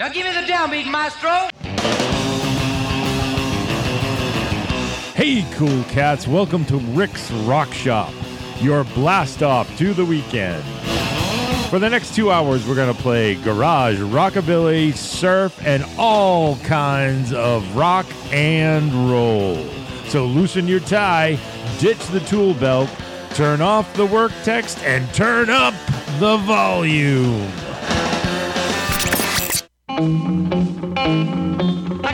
Now give me the downbeat, maestro. Hey, cool cats, welcome to Rick's Rock Shop, your blast off to the weekend. For the next two hours, we're going to play garage, rockabilly, surf, and all kinds of rock and roll. So loosen your tie, ditch the tool belt, turn off the work text, and turn up the volume. I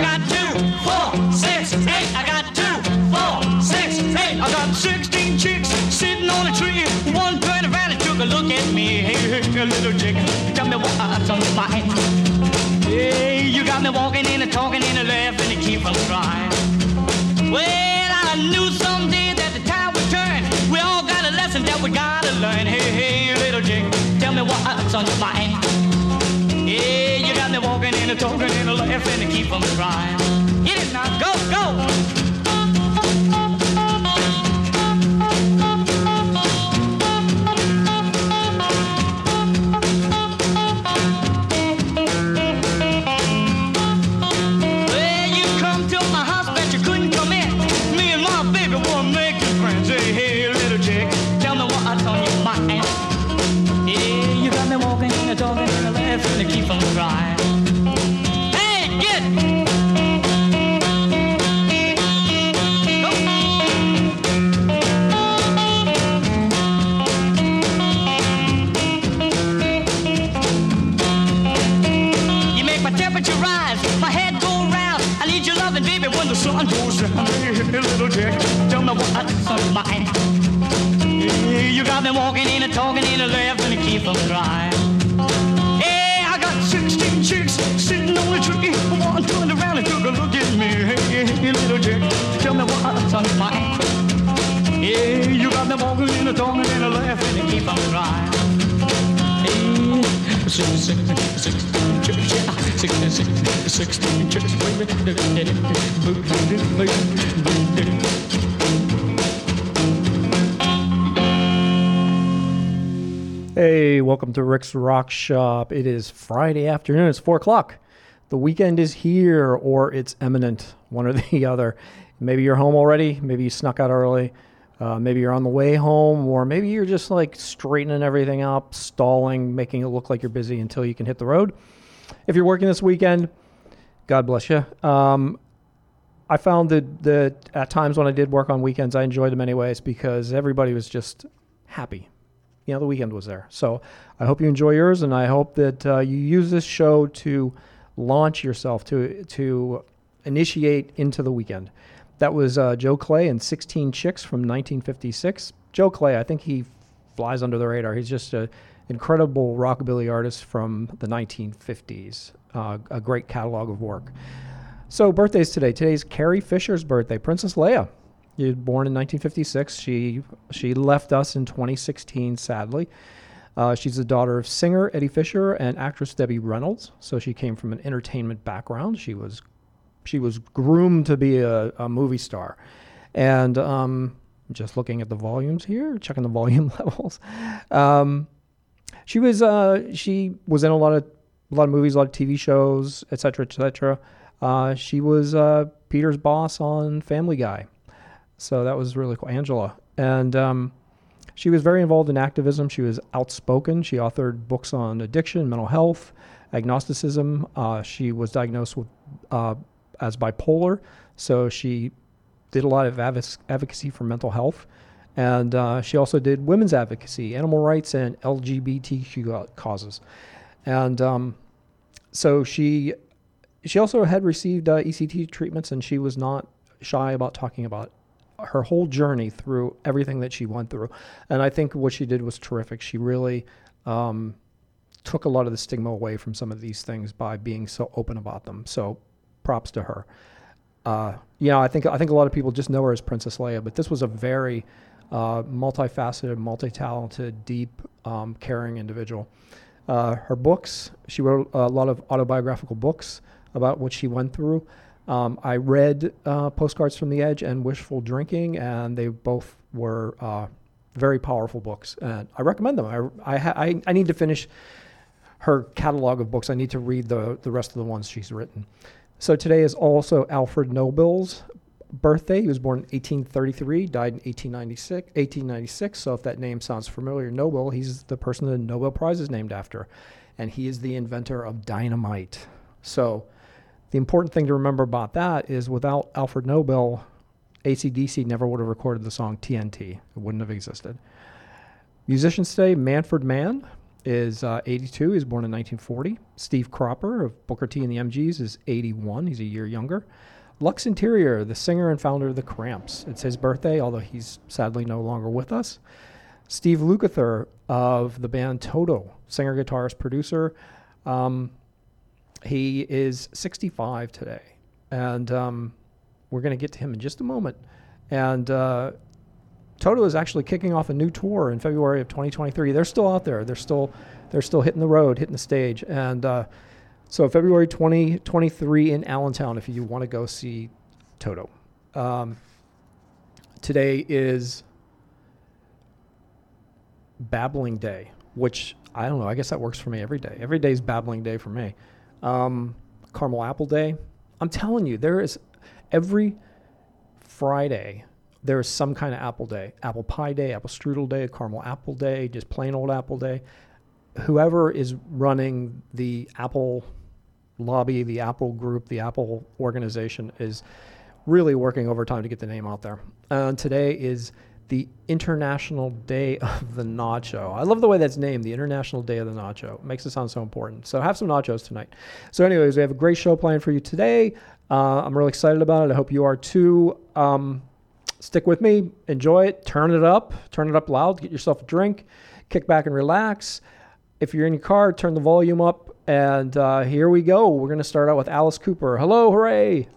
got two, four, six, eight. I got two, four, six, eight. I got 16 chicks sitting on a tree. One took a look at me. Hey, hey, little chick, tell me you got me walking and talking and laughing and keep on. Well, I knew someday that the time would turn. We all got a lesson that we gotta learn. Hey, hey, little tell me what's on your mind. Me walking and a talking and a laughing and keep on crying. It now, go, go. Hey, welcome to Rick's Rock Shop. It is Friday afternoon. It's four o'clock. The weekend is here, or it's imminent, one or the other. Maybe you're home already. Maybe you snuck out early. Uh, maybe you're on the way home, or maybe you're just like straightening everything up, stalling, making it look like you're busy until you can hit the road. If you're working this weekend, God bless you. Um, I found that, that at times when I did work on weekends, I enjoyed them anyways because everybody was just happy you know the weekend was there so i hope you enjoy yours and i hope that uh, you use this show to launch yourself to to initiate into the weekend that was uh, joe clay and 16 chicks from 1956 joe clay i think he flies under the radar he's just an incredible rockabilly artist from the 1950s uh, a great catalog of work so birthdays today today's carrie fisher's birthday princess leia she was born in 1956. She she left us in 2016, sadly. Uh, she's the daughter of singer Eddie Fisher and actress Debbie Reynolds. So she came from an entertainment background. She was she was groomed to be a, a movie star, and um, just looking at the volumes here, checking the volume levels. Um, she was uh, she was in a lot of a lot of movies, a lot of TV shows, etc., etc. Uh, she was uh, Peter's boss on Family Guy. So that was really cool. Angela. And um, she was very involved in activism. She was outspoken. She authored books on addiction, mental health, agnosticism. Uh, she was diagnosed with uh, as bipolar. So she did a lot of advoc- advocacy for mental health. And uh, she also did women's advocacy, animal rights, and LGBTQ causes. And um, so she she also had received uh, ECT treatments, and she was not shy about talking about her whole journey through everything that she went through. And I think what she did was terrific. She really um, took a lot of the stigma away from some of these things by being so open about them. So props to her. Uh, you know, I think I think a lot of people just know her as Princess Leia, but this was a very uh, multifaceted, multi-talented, deep, um, caring individual. Uh, her books, she wrote a lot of autobiographical books about what she went through. Um, I read uh, Postcards from the Edge and Wishful Drinking, and they both were uh, very powerful books. And I recommend them. I, I, ha- I, I need to finish her catalog of books. I need to read the the rest of the ones she's written. So today is also Alfred Nobel's birthday. He was born in 1833, died in 1896. 1896. So if that name sounds familiar, Nobel, he's the person the Nobel Prize is named after, and he is the inventor of dynamite. So the important thing to remember about that is without Alfred Nobel, ACDC never would have recorded the song TNT. It wouldn't have existed. Musicians today, Manfred Mann is uh, 82. He's born in 1940. Steve Cropper of Booker T and the MGs is 81. He's a year younger. Lux Interior, the singer and founder of the Cramps. It's his birthday, although he's sadly no longer with us. Steve Lukather of the band Toto, singer, guitarist, producer. Um, he is 65 today, and um, we're going to get to him in just a moment. And uh, Toto is actually kicking off a new tour in February of 2023. They're still out there. They're still they're still hitting the road, hitting the stage, and uh, so February 2023 in Allentown. If you want to go see Toto, um, today is Babbling Day, which I don't know. I guess that works for me every day. Every day is Babbling Day for me. Um, Caramel Apple Day. I'm telling you, there is every Friday there is some kind of apple day. Apple pie day apple strudel day caramel apple day just plain old apple day. Whoever is running the apple lobby the apple group the apple organization is really working overtime to get the name out there. And today is the international day of the nacho. I love the way that's named the international day of the nacho. It makes it sound so important. So have some nachos tonight. So anyways we have a great show planned for you today. Uh, i'm really excited about it. I hope you are too. Um, stick with me, enjoy it, turn it up, turn it up loud, get yourself a drink, kick back and relax. If you're in your car, turn the volume up, and uh, here we go. We're going to start out with Alice Cooper. Hello, hooray! Hooray!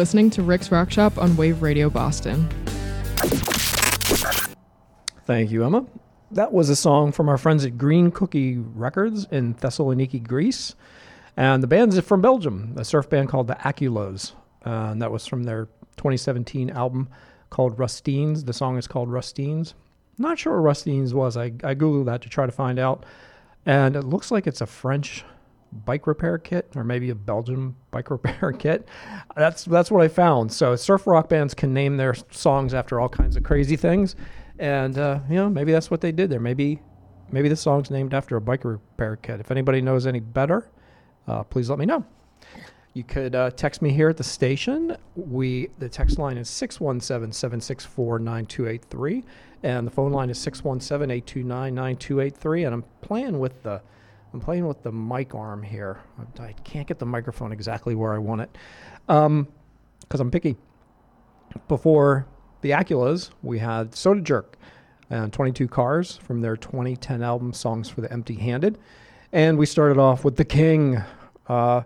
Listening to Rick's Rock Shop on Wave Radio Boston. Thank you, Emma. That was a song from our friends at Green Cookie Records in Thessaloniki, Greece. And the band's from Belgium, a surf band called the Aculos. And that was from their 2017 album called Rustines. The song is called Rustines. Not sure what Rustines was. I, I Googled that to try to find out. And it looks like it's a French bike repair kit or maybe a Belgian bike repair kit. That's that's what I found. So surf rock bands can name their songs after all kinds of crazy things, and uh, you know maybe that's what they did there. Maybe maybe the song's named after a bike repair kit. If anybody knows any better, uh, please let me know. You could uh, text me here at the station. We the text line is 617-764-9283 and the phone line is 617-829-9283 and I'm playing with the I'm playing with the mic arm here. I, can't get the microphone exactly where I want it because I'm picky. Before the Aculas, we had Soda Jerk and 22 Cars from their 2010 album Songs for the Empty Handed. And we started off with The King, uh,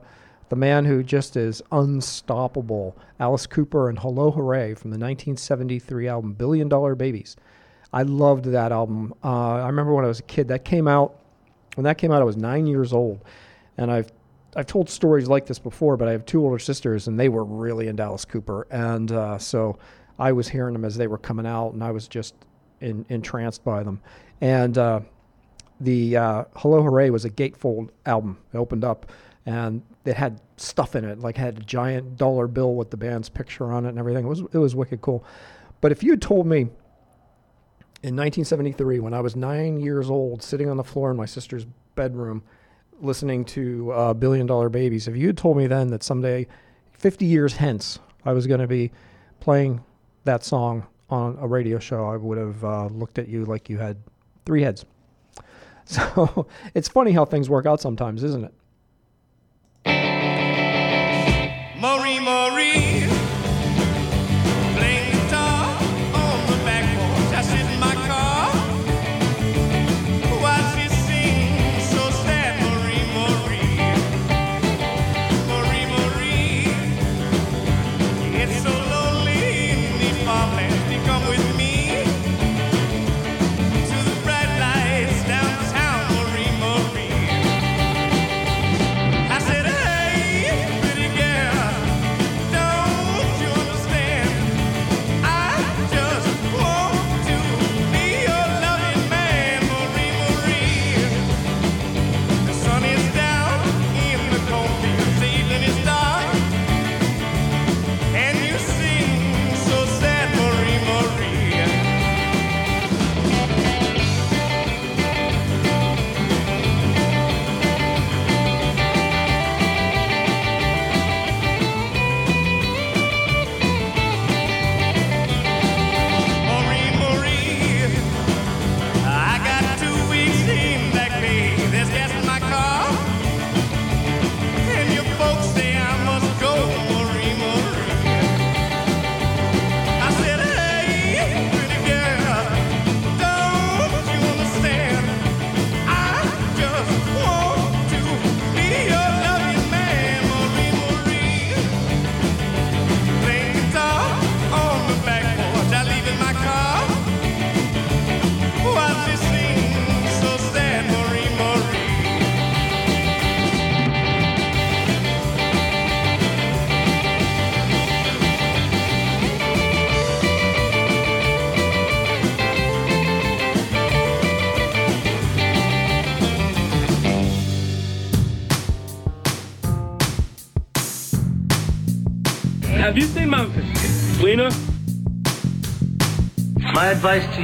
the man who just is unstoppable, Alice Cooper and Hello Hooray from the 1973 album Billion Dollar Babies. I loved that album. Uh, I remember when I was a kid, that came out when that came out, I was nine years old, and I've I've told stories like this before, but I have two older sisters, and they were really into Alice Cooper, and uh, so I was hearing them as they were coming out, and I was just in, entranced by them. And uh, the uh, Hello Hooray was a gatefold album. It opened up, and it had stuff in it, like had a giant dollar bill with the band's picture on it and everything. It was it was wicked cool. But if you had told me in 1973, when I was nine years old, sitting on the floor in my sister's bedroom, listening to uh, Billion Dollar Babies, if you had told me then that someday, 50 years hence, I was going to be playing that song on a radio show, I would have uh, looked at you like you had three heads. So it's funny how things work out sometimes, isn't it? Marie, Marie,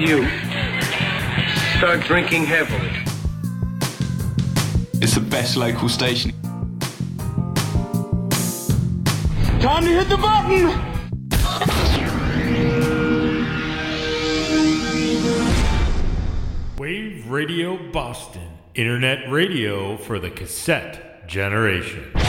you start drinking heavily. It's the best local station. Time to hit the button! Wave Radio Boston, internet radio for the cassette generation.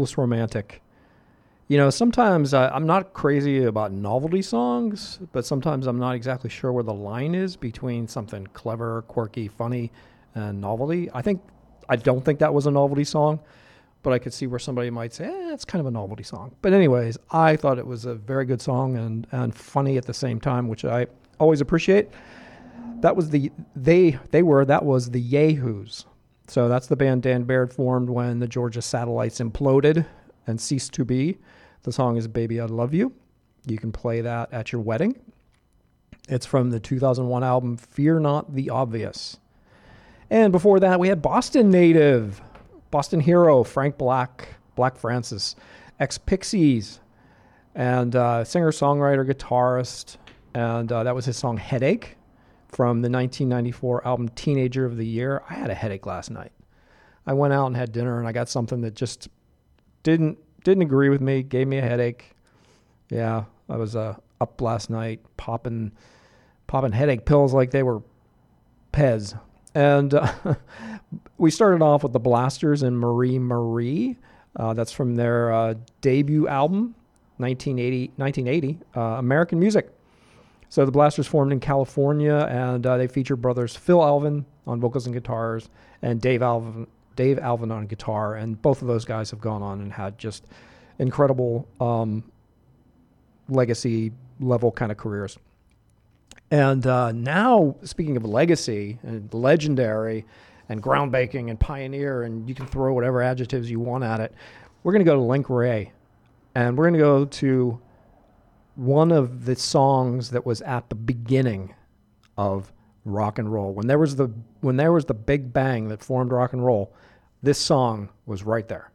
Hopeless romantic. You know, sometimes I, I'm not crazy about novelty songs, but sometimes I'm not exactly sure where the line is between something clever, quirky, funny, and novelty. I think I don't think that was a novelty song, but I could see where somebody might say, eh, it's kind of a novelty song. But anyways, I thought it was a very good song and, and funny at the same time, which I always appreciate. That was the they they were that was the Yayhoos. So that's the band Dan Baird formed when the Georgia satellites imploded and ceased to be. The song is Baby I Love You. You can play that at your wedding. It's from the 2001 album Fear Not the Obvious. And before that, we had Boston native, Boston hero Frank Black, Black Francis, ex Pixies, and uh, singer songwriter guitarist. And uh, that was his song Headache from the 1994 album Teenager of the Year. I had a headache last night. I went out and had dinner and I got something that just didn't didn't agree with me, gave me a headache. Yeah, I was uh, up last night popping popping headache pills like they were Pez. And uh, we started off with the Blasters and Marie Marie. Uh, that's from their uh, debut album, 1980, 1980 uh, American Music. So the Blasters formed in California, and uh, they feature brothers Phil Alvin on vocals and guitars, and Dave Alvin, Dave Alvin on guitar. And both of those guys have gone on and had just incredible um, legacy level kind of careers. And uh, now, speaking of legacy and legendary and groundbreaking and pioneer, and you can throw whatever adjectives you want at it, we're going to go to Link Wray. And we're going to go to one of the songs that was at the beginning of rock and roll. When there was the when there was the big bang that formed rock and roll, this song was right there.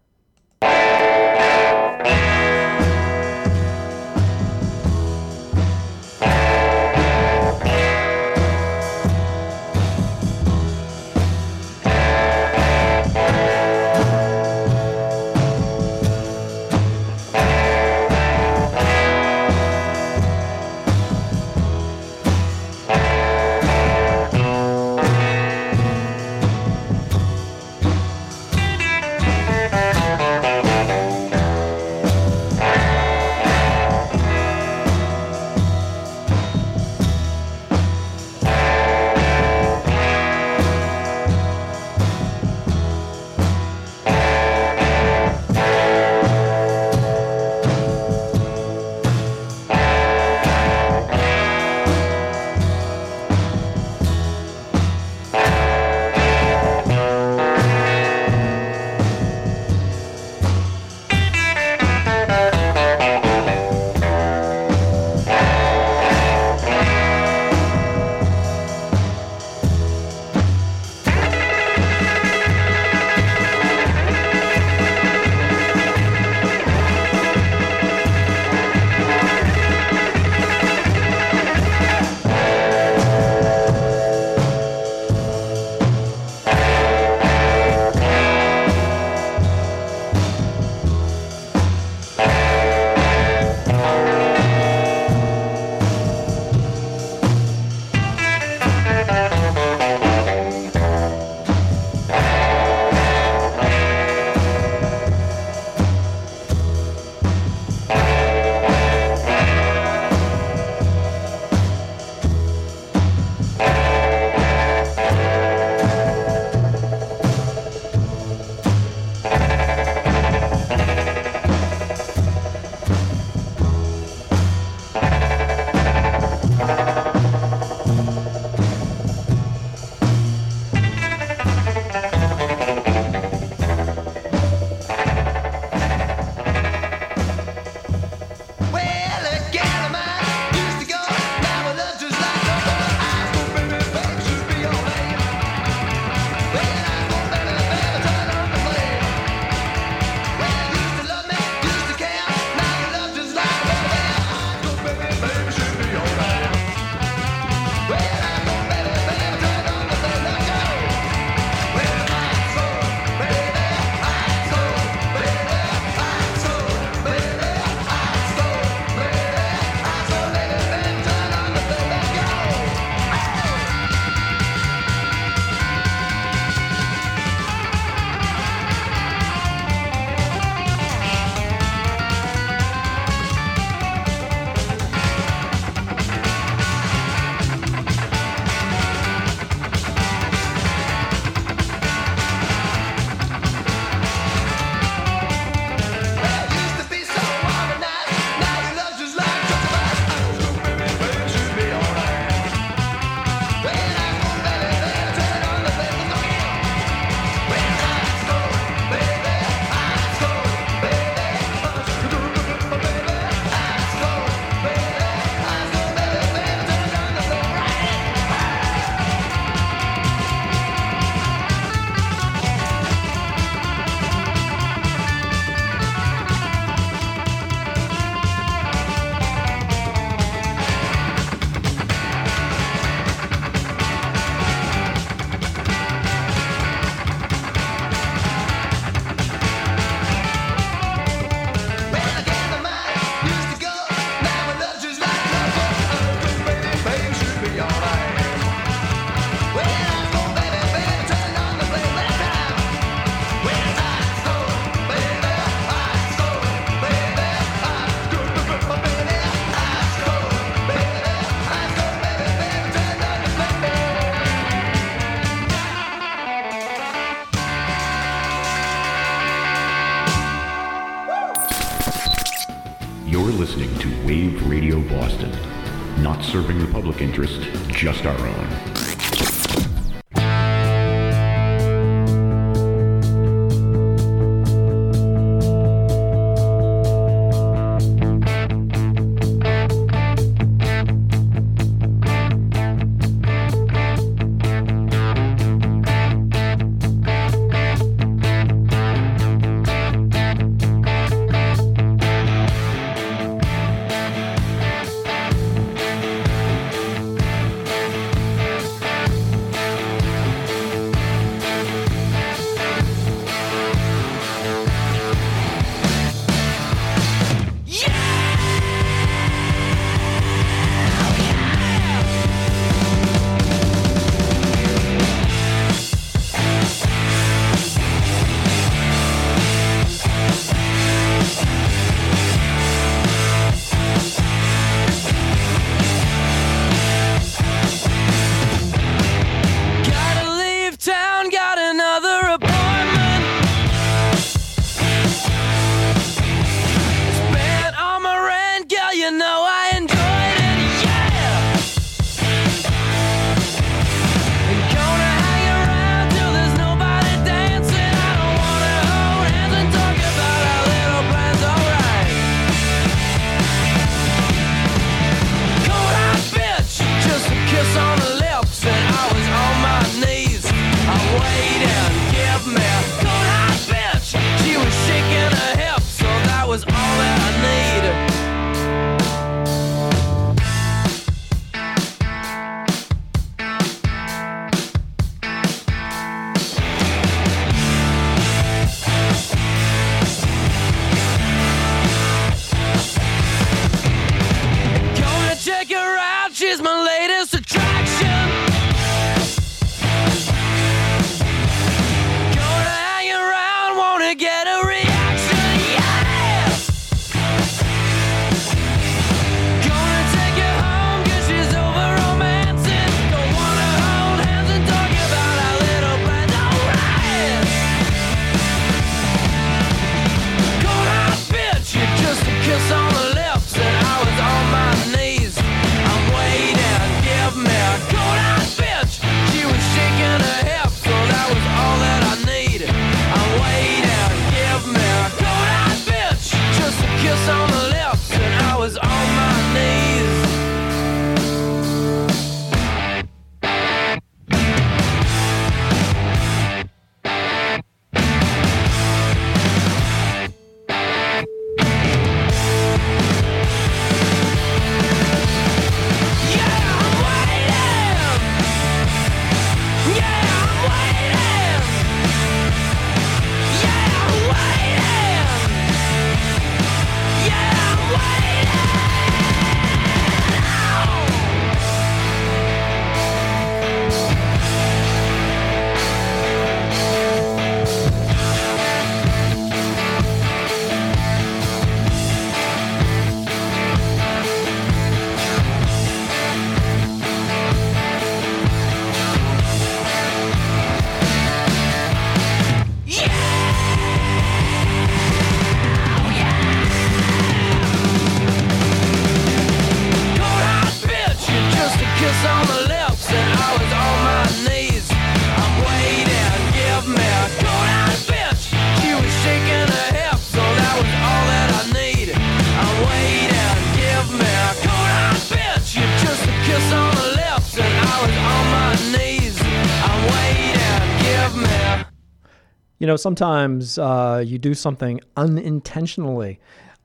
Know, sometimes uh, you do something unintentionally.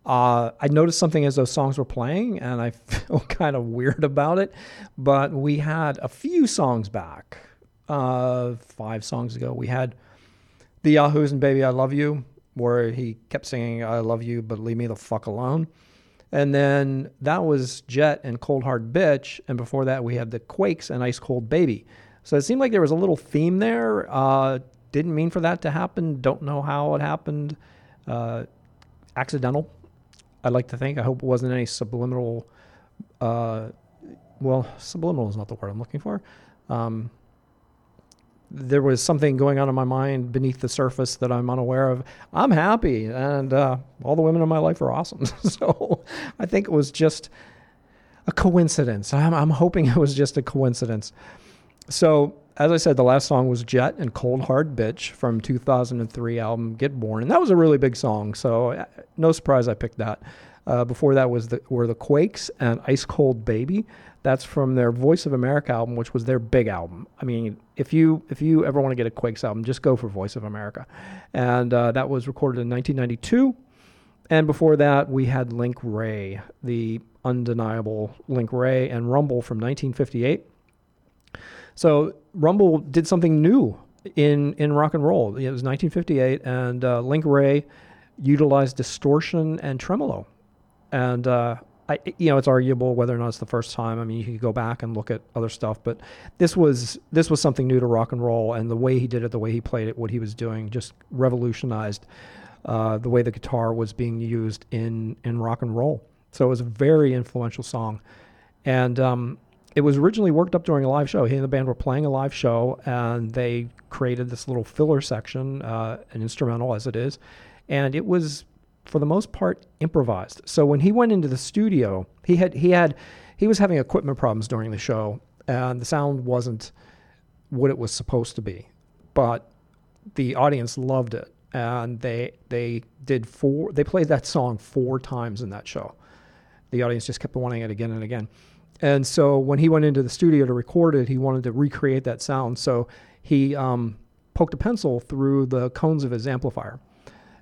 Uh, I noticed something as those songs were playing, and I feel kind of weird about it. But we had a few songs back, uh, five songs ago. We had the Yayhoos and "Baby I Love You," where he kept singing "I love you, but leave me the fuck alone." And then that was Jet and Cold Hard Bitch. And before that, we had the Quakes and Ice Cold Baby. So it seemed like there was a little theme there. Uh, didn't mean for that to happen. Don't know how it happened. Uh, accidental, I'd like to think. I hope it wasn't any subliminal. Uh, well, subliminal is not the word I'm looking for. Um, there was something going on in my mind beneath the surface that I'm unaware of. I'm happy, and uh, all the women in my life are awesome. so I think it was just a coincidence. I'm, I'm hoping it was just a coincidence. So, as I said, the last song was Jet and Cold Hard Bitch from 2003 album Get Born, and that was a really big song. So, uh, no surprise I picked that. Uh, before that was the were the Quakes and Ice Cold Baby. That's from their Voice of America album, which was their big album. I mean, if you if you ever want to get a Quakes album, just go for Voice of America, and uh, that was recorded in 1992. And before that, we had Link Wray, the undeniable Link Wray, and Rumble from 1958. So Rumble did something new in in rock and roll. It was 1958, and uh, Link Wray utilized distortion and tremolo. And uh, I, you know, it's arguable whether or not it's the first time. I mean, you could go back and look at other stuff, but this was this was something new to rock and roll, and the way he did it, the way he played it, what he was doing, just revolutionized uh, the way the guitar was being used in in rock and roll. So it was a very influential song, and um, it was originally worked up during a live show. He and the band were playing a live show, and they created this little filler section, uh, an instrumental as it is, and it was for the most part improvised. So when he went into the studio, he had he had he was having equipment problems during the show, and the sound wasn't what it was supposed to be. But the audience loved it, and they they did four. They played that song four times in that show. The audience just kept wanting it again and again. And so when he went into the studio to record it, he wanted to recreate that sound. So he um, poked a pencil through the cones of his amplifier,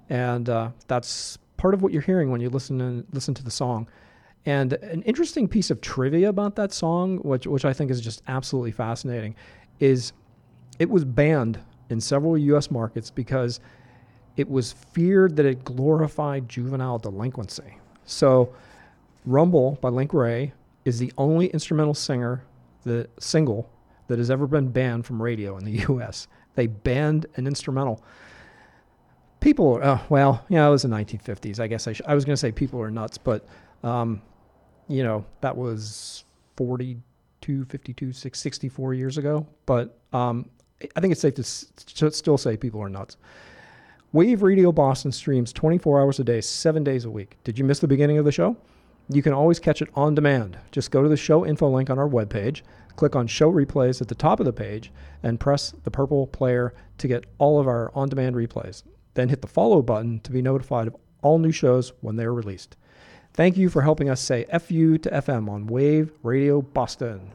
and uh, that's part of what you're hearing when you listen and listen to the song. And an interesting piece of trivia about that song, which which I think is just absolutely fascinating, is it was banned in several U.S. markets because it was feared that it glorified juvenile delinquency. So, Rumble by Link Wray is the only instrumental singer, the single that has ever been banned from radio in the U.S. They banned an instrumental. People, uh, well, yeah, it was the 1950s. I guess I, sh- I was going to say people are nuts, but, um, you know, that was 42, 52, 6, 64 years ago. But um, I think it's safe to s- to still say people are nuts. Wave Radio Boston streams 24 hours a day, seven days a week. Did you miss the beginning of the show? You can always catch it on demand. Just go to the show info link on our webpage, click on show replays at the top of the page, and press the purple player to get all of our on demand replays. Then hit the follow button to be notified of all new shows when they are released. Thank you for helping us say FU to FM on Wave Radio Boston.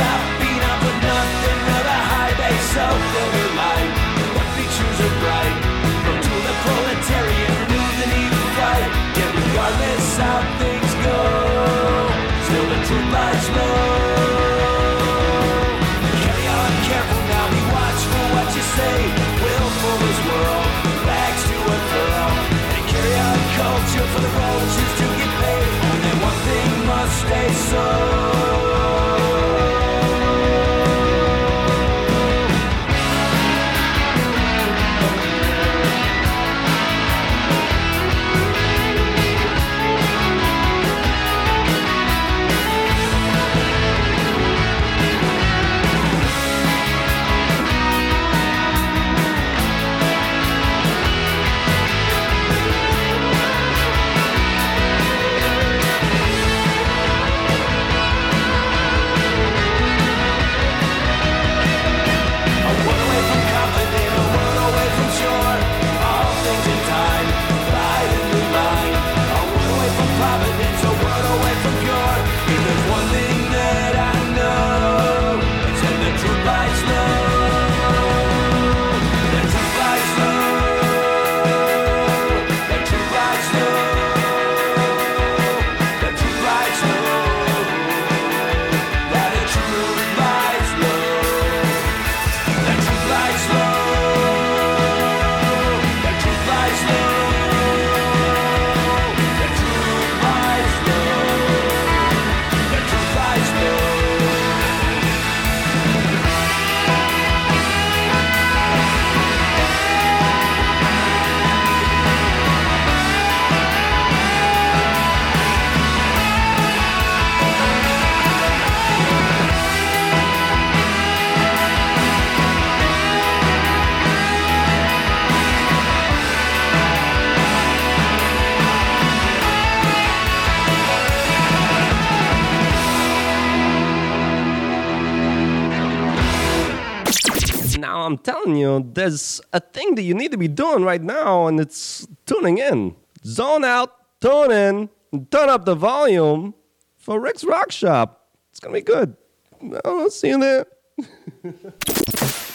Photoshop telling you, there's a thing that you need to be doing right now, and it's tuning in. Zone out, tune in, turn up the volume for Rick's Rock Shop. It's gonna be good. I'll see you there.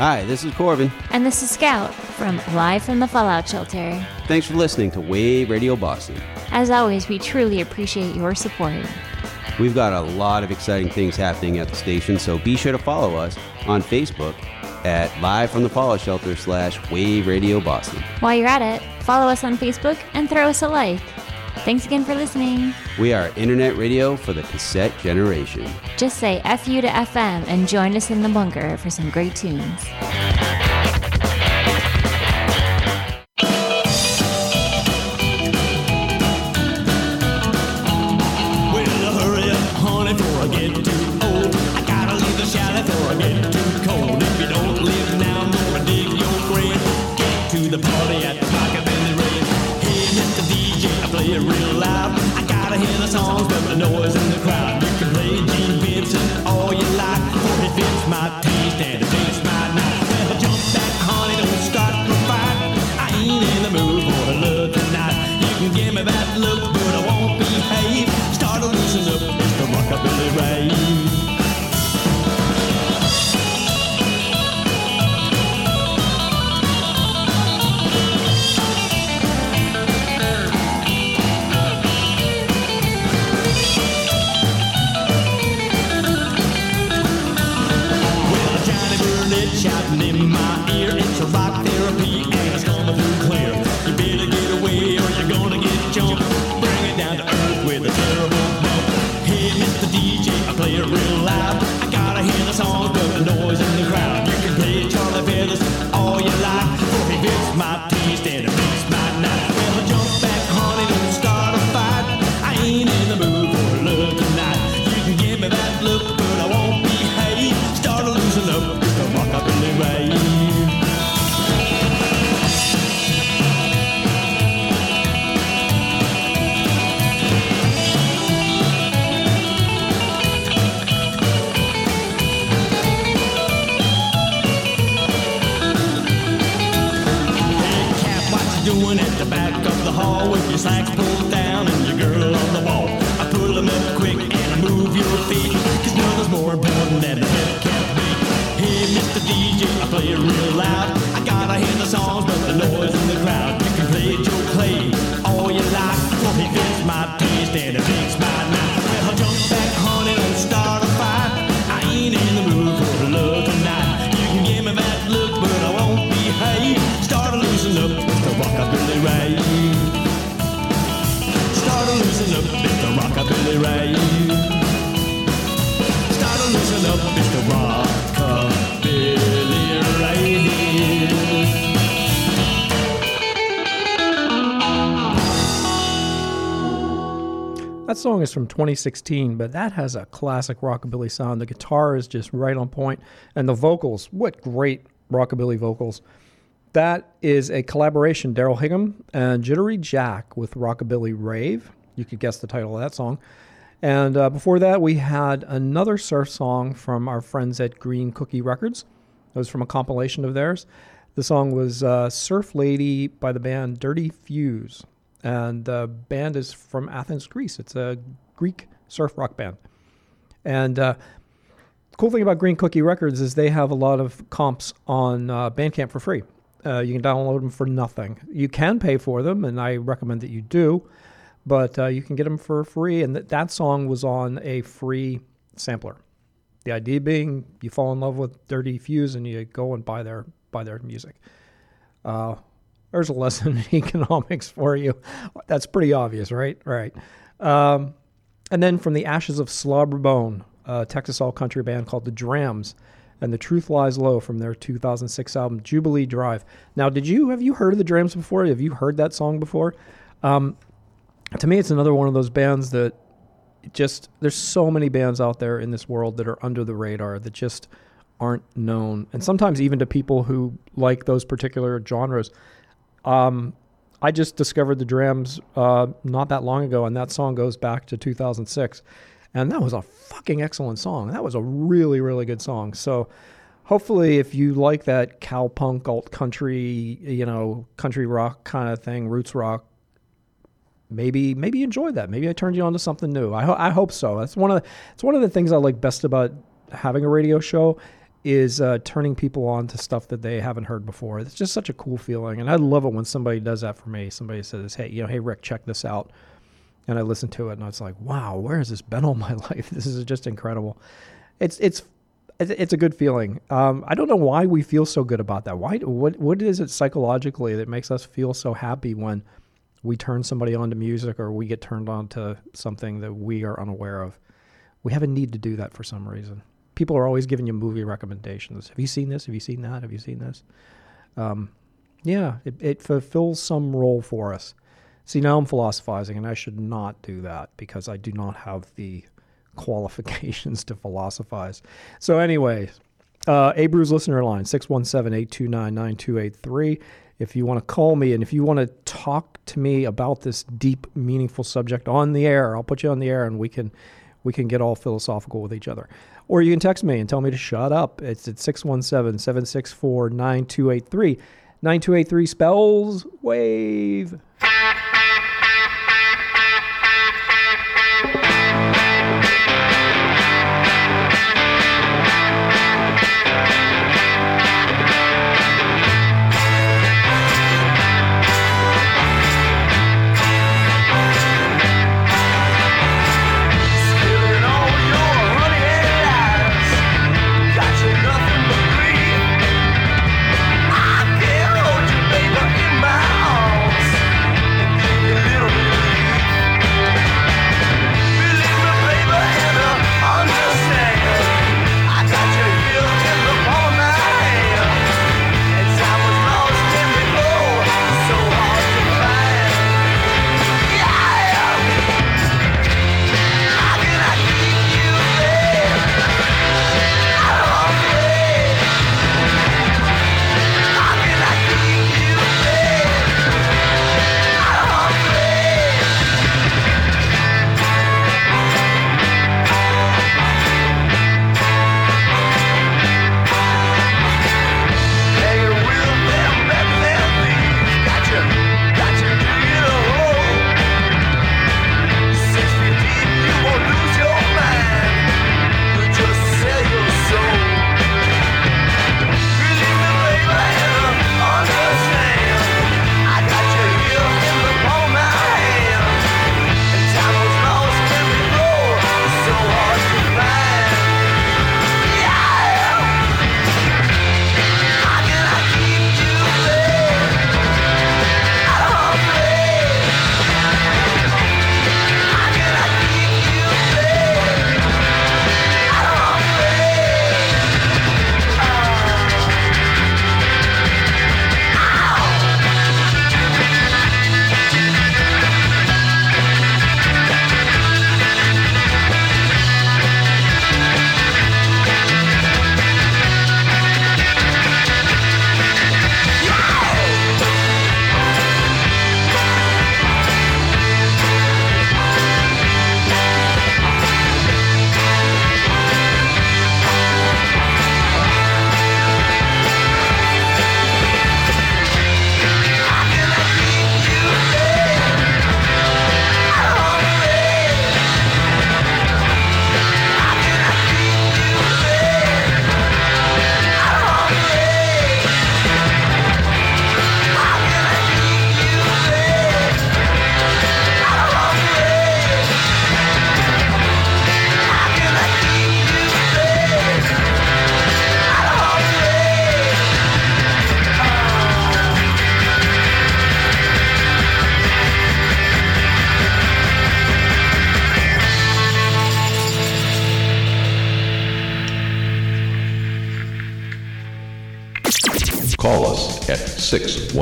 Hi, this is Corbin. And this is Scout from Live from the Fallout Shelter. Thanks for listening to Wave Radio Boston. As always, we truly appreciate your support. We've got a lot of exciting things happening at the station, so be sure to follow us on Facebook at Live from the Fallout Shelter slash Wave Radio Boston. While you're at it, follow us on Facebook and throw us a like. Thanks again for listening. We are internet radio for the cassette generation. Just say FU to FM and join us in the bunker for some great tunes. Song is from 2016, but that has a classic rockabilly sound. The guitar is just right on point, and the vocals, what great rockabilly vocals. That is a collaboration, Darrel Higham and Jittery Jack with Rockabilly Rave. You could guess the title of that song. And uh, before that, we had another surf song from our friends at Green Cookie Records. It was from a compilation of theirs. The song was uh, Surf Lady by the band Dirty Fuse. And the band is from Athens, Greece. It's a Greek surf rock band. And uh, cool thing about Green Cookie Records is they have a lot of comps on uh, Bandcamp for free. Uh, you can download them for nothing. You can pay for them, and I recommend that you do, but uh, you can get them for free. And th- that song was on a free sampler. The idea being, you fall in love with Dirty Fuse, and you go and buy their buy their music. There's a lesson in economics for you. That's pretty obvious, right? Right. Um, and then from the Ashes of Slobberbone, a Texas all country band called the Drams, and The Truth Lies Low from their 2006 album Jubilee Drive. Now, did you have you heard of the Drams before? Have you heard that song before? Um, to me, it's another one of those bands that just there's so many bands out there in this world that are under the radar that just aren't known, and sometimes even to people who like those particular genres. Um, I just discovered the Drams uh, not that long ago, and that song goes back to 2006. And that was a fucking excellent song. That was a really, really good song. So hopefully, if you like that cowpunk, alt country, you know, country rock kind of thing, roots rock, maybe maybe you enjoyed that. Maybe I turned you on to something new. I, ho- I hope so. That's one of the, it's one of the things I like best about having a radio show is uh, turning people on to stuff that they haven't heard before. It's just such a cool feeling, and I love it when somebody does that for me. Somebody says, "Hey, you know, hey Rick, check this out," and I listen to it, and it's like, "Wow, where has this been all my life? This is just incredible." It's it's it's a good feeling. Um, I don't know why we feel so good about that. Why? What what is it psychologically that makes us feel so happy when we turn somebody on to music or we get turned on to something that we are unaware of? We have a need to do that for some reason people are always giving you movie recommendations. Have you seen this? Have you seen that? Have you seen this? Um, yeah, it, it fulfills some role for us. See, now I'm philosophizing, and I should not do that because I do not have the qualifications to philosophize. So, anyway, uh, Abreu's listener line 617 829 9283. If you want to call me and if you want to talk to me about this deep, meaningful subject on the air, I'll put you on the air and we can we can get all philosophical with each other. Or you can text me and tell me to shut up. It's at 617 764 9283. 9283 spells wave.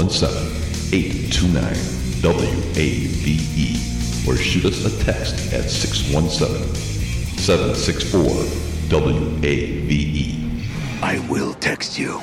417-829-WAVE or shoot us a text at 617-764-WAVE. I will text you.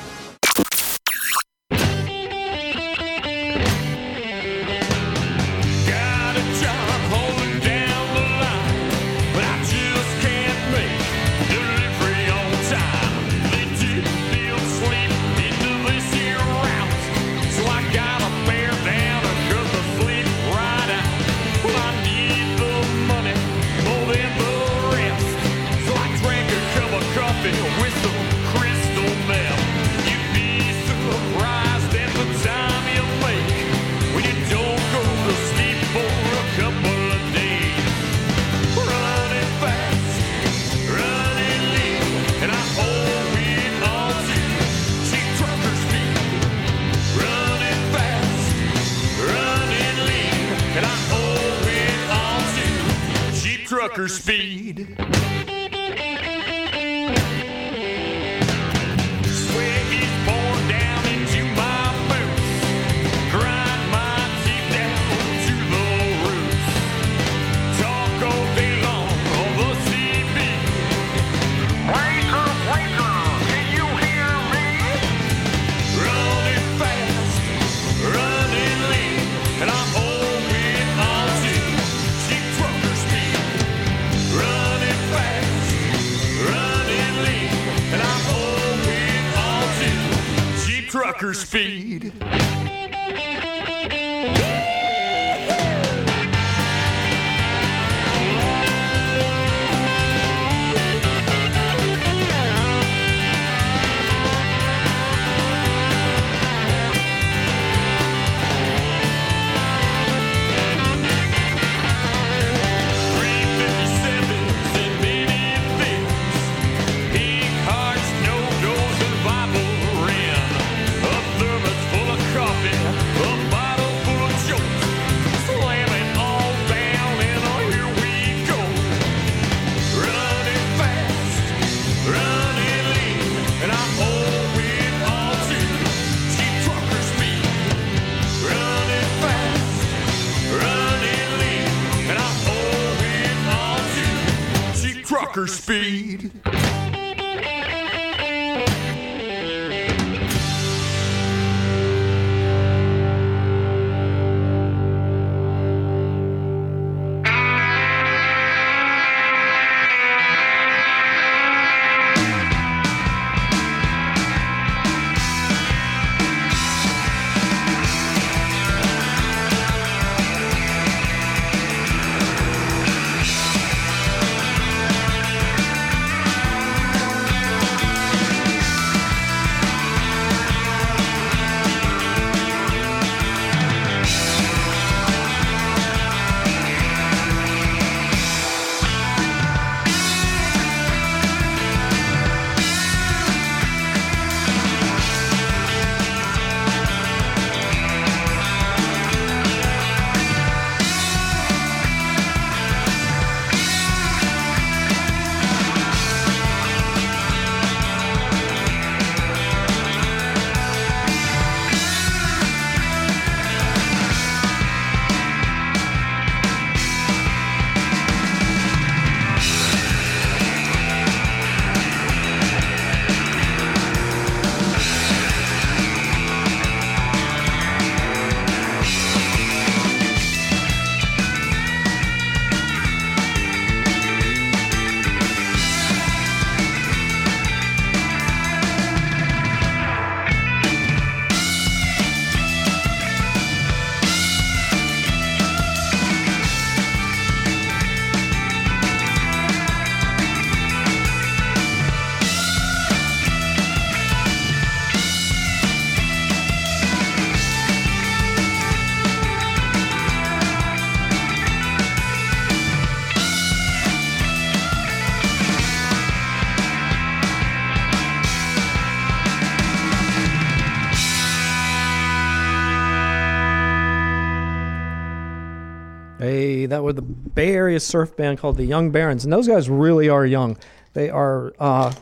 hilarious surf band called the Young Barons, and those guys really are young. They are uh,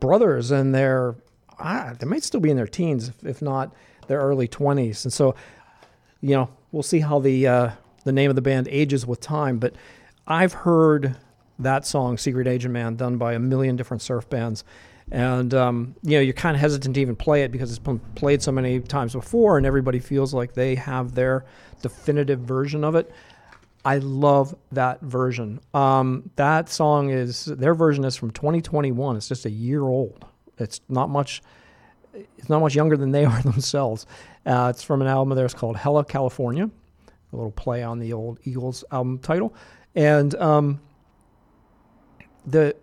brothers, and they're ah, they might still be in their teens, if, if not their early twenties. And so, you know, we'll see how the uh, the name of the band ages with time. But I've heard that song, "Secret Agent Man," done by a million different surf bands, and um, you know you're kind of hesitant to even play it because it's been played so many times before and everybody feels like they have their definitive version of it I love that version. Um, that song is, their version is from 2021. It's just a year old. It's not much, it's not much younger than they are themselves. Uh, it's from an album of theirs called Hella California, a little play on the old Eagles album title. And, um, the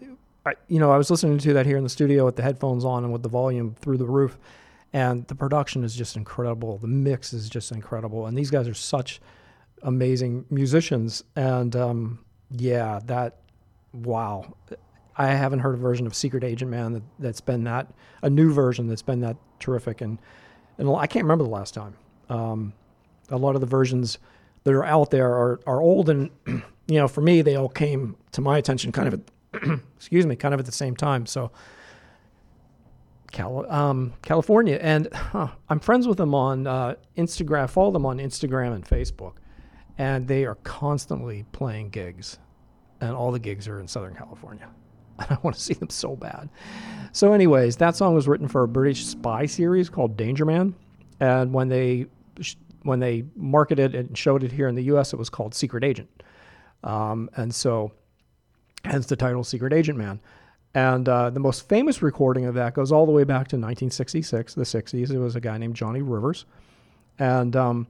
I, you know I was listening to that here in the studio with the headphones on and with the volume through the roof, and the production is just incredible. The mix is just incredible, and these guys are such amazing musicians. And um, yeah, that wow, I haven't heard a version of Secret Agent Man that, that's been that a new version that's been that terrific. And and I can't remember the last time. Um, a lot of the versions that are out there are are old, and you know, for me, they all came to my attention kind of at, excuse me, kind of at the same time. So. Um, California, and huh, I'm friends with them on uh, Instagram. Follow them on Instagram and Facebook, and they are constantly playing gigs, and all the gigs are in Southern California. And I want to see them so bad. So, anyways, that song was written for a British spy series called Danger Man, and when they when they marketed and showed it here in the U.S., it was called Secret Agent, um, and so hence the title Secret Agent Man. And uh, the most famous recording of that goes all the way back to 1966, the 60s. It was a guy named Johnny Rivers, and um,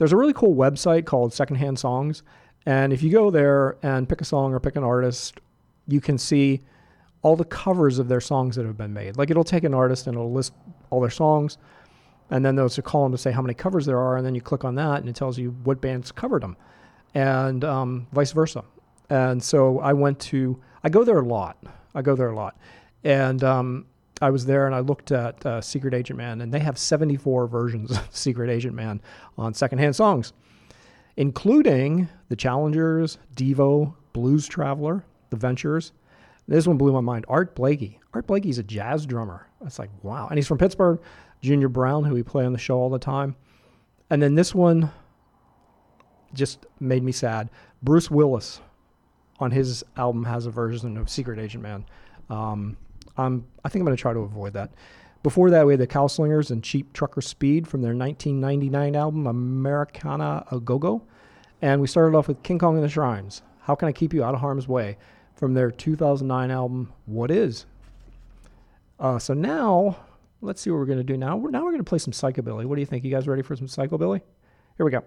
there's a really cool website called Secondhand Songs. And if you go there and pick a song or pick an artist, you can see all the covers of their songs that have been made. Like it'll take an artist and it'll list all their songs, and then there's a column to say how many covers there are, and then you click on that and it tells you what bands covered them, and um, vice versa. And so I went to, I go there a lot. I go there a lot, and um, I was there and I looked at uh, Secret Agent Man, and they have 74 versions of Secret Agent Man on Secondhand Songs, including the Challengers, Devo, Blues Traveler, the Ventures. This one blew my mind. Art Blakey. Art Blakey's a jazz drummer. It's like wow, and he's from Pittsburgh. Junior Brown, who we play on the show all the time, and then this one just made me sad. Bruce Willis on his album has a version of Secret Agent Man. Um, I'm, I think I'm going to try to avoid that. Before that, we had the Cowslingers and Cheap Trucker Speed from their 1999 album Americana a Go Go. And we started off with King Khan and the Shrines. How Can I Keep You Out of Harm's Way from their 2009 album What Is. Uh, so now, let's see what we're going to do now. We're, now we're going to play some psychobilly. What do you think? You guys ready for some psychobilly? Here we go.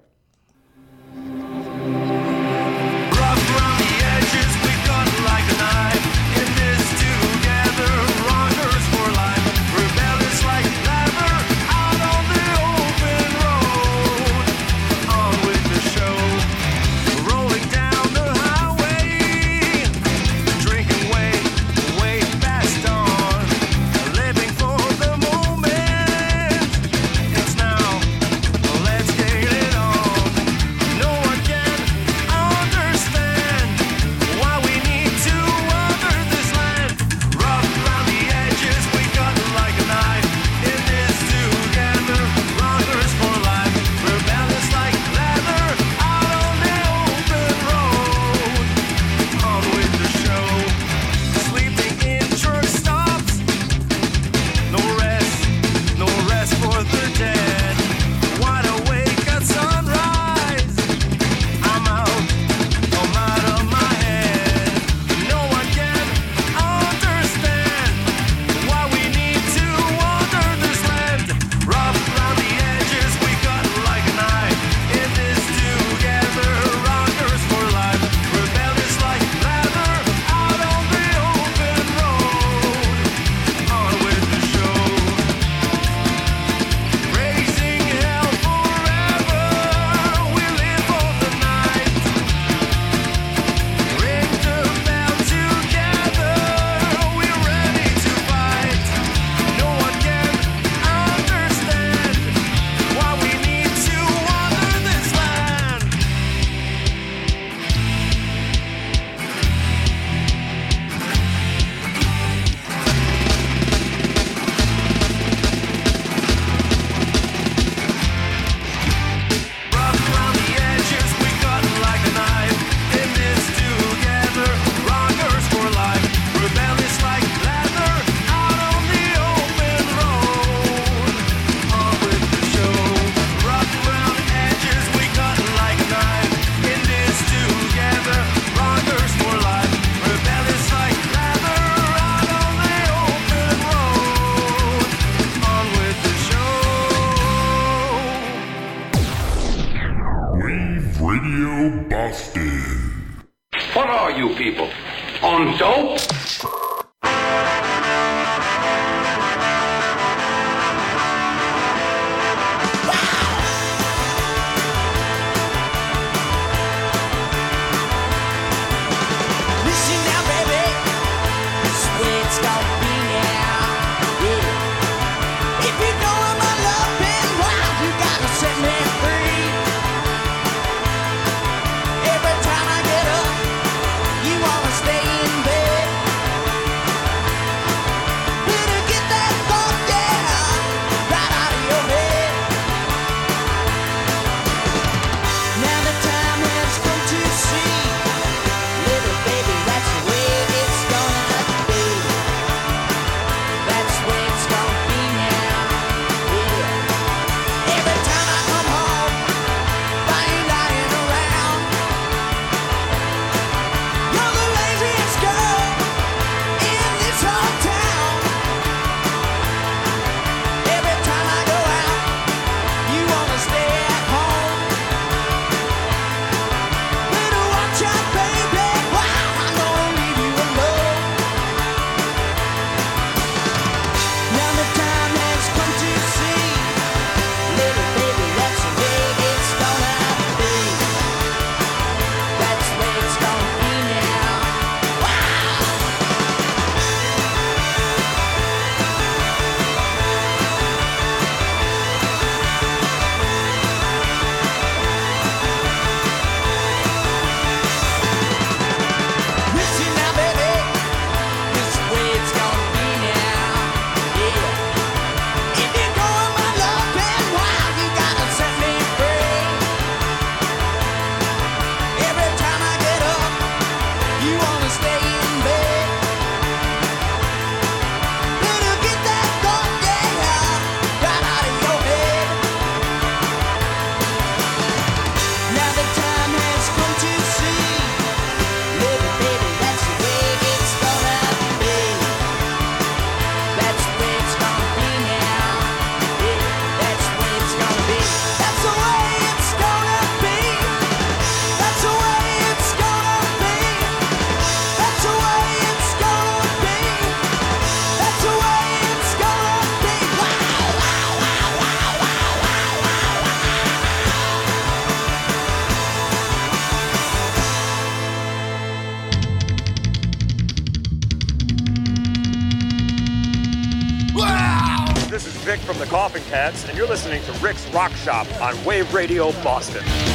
Cats, and you're listening to Rick's Rock Shop on Wave Radio Boston.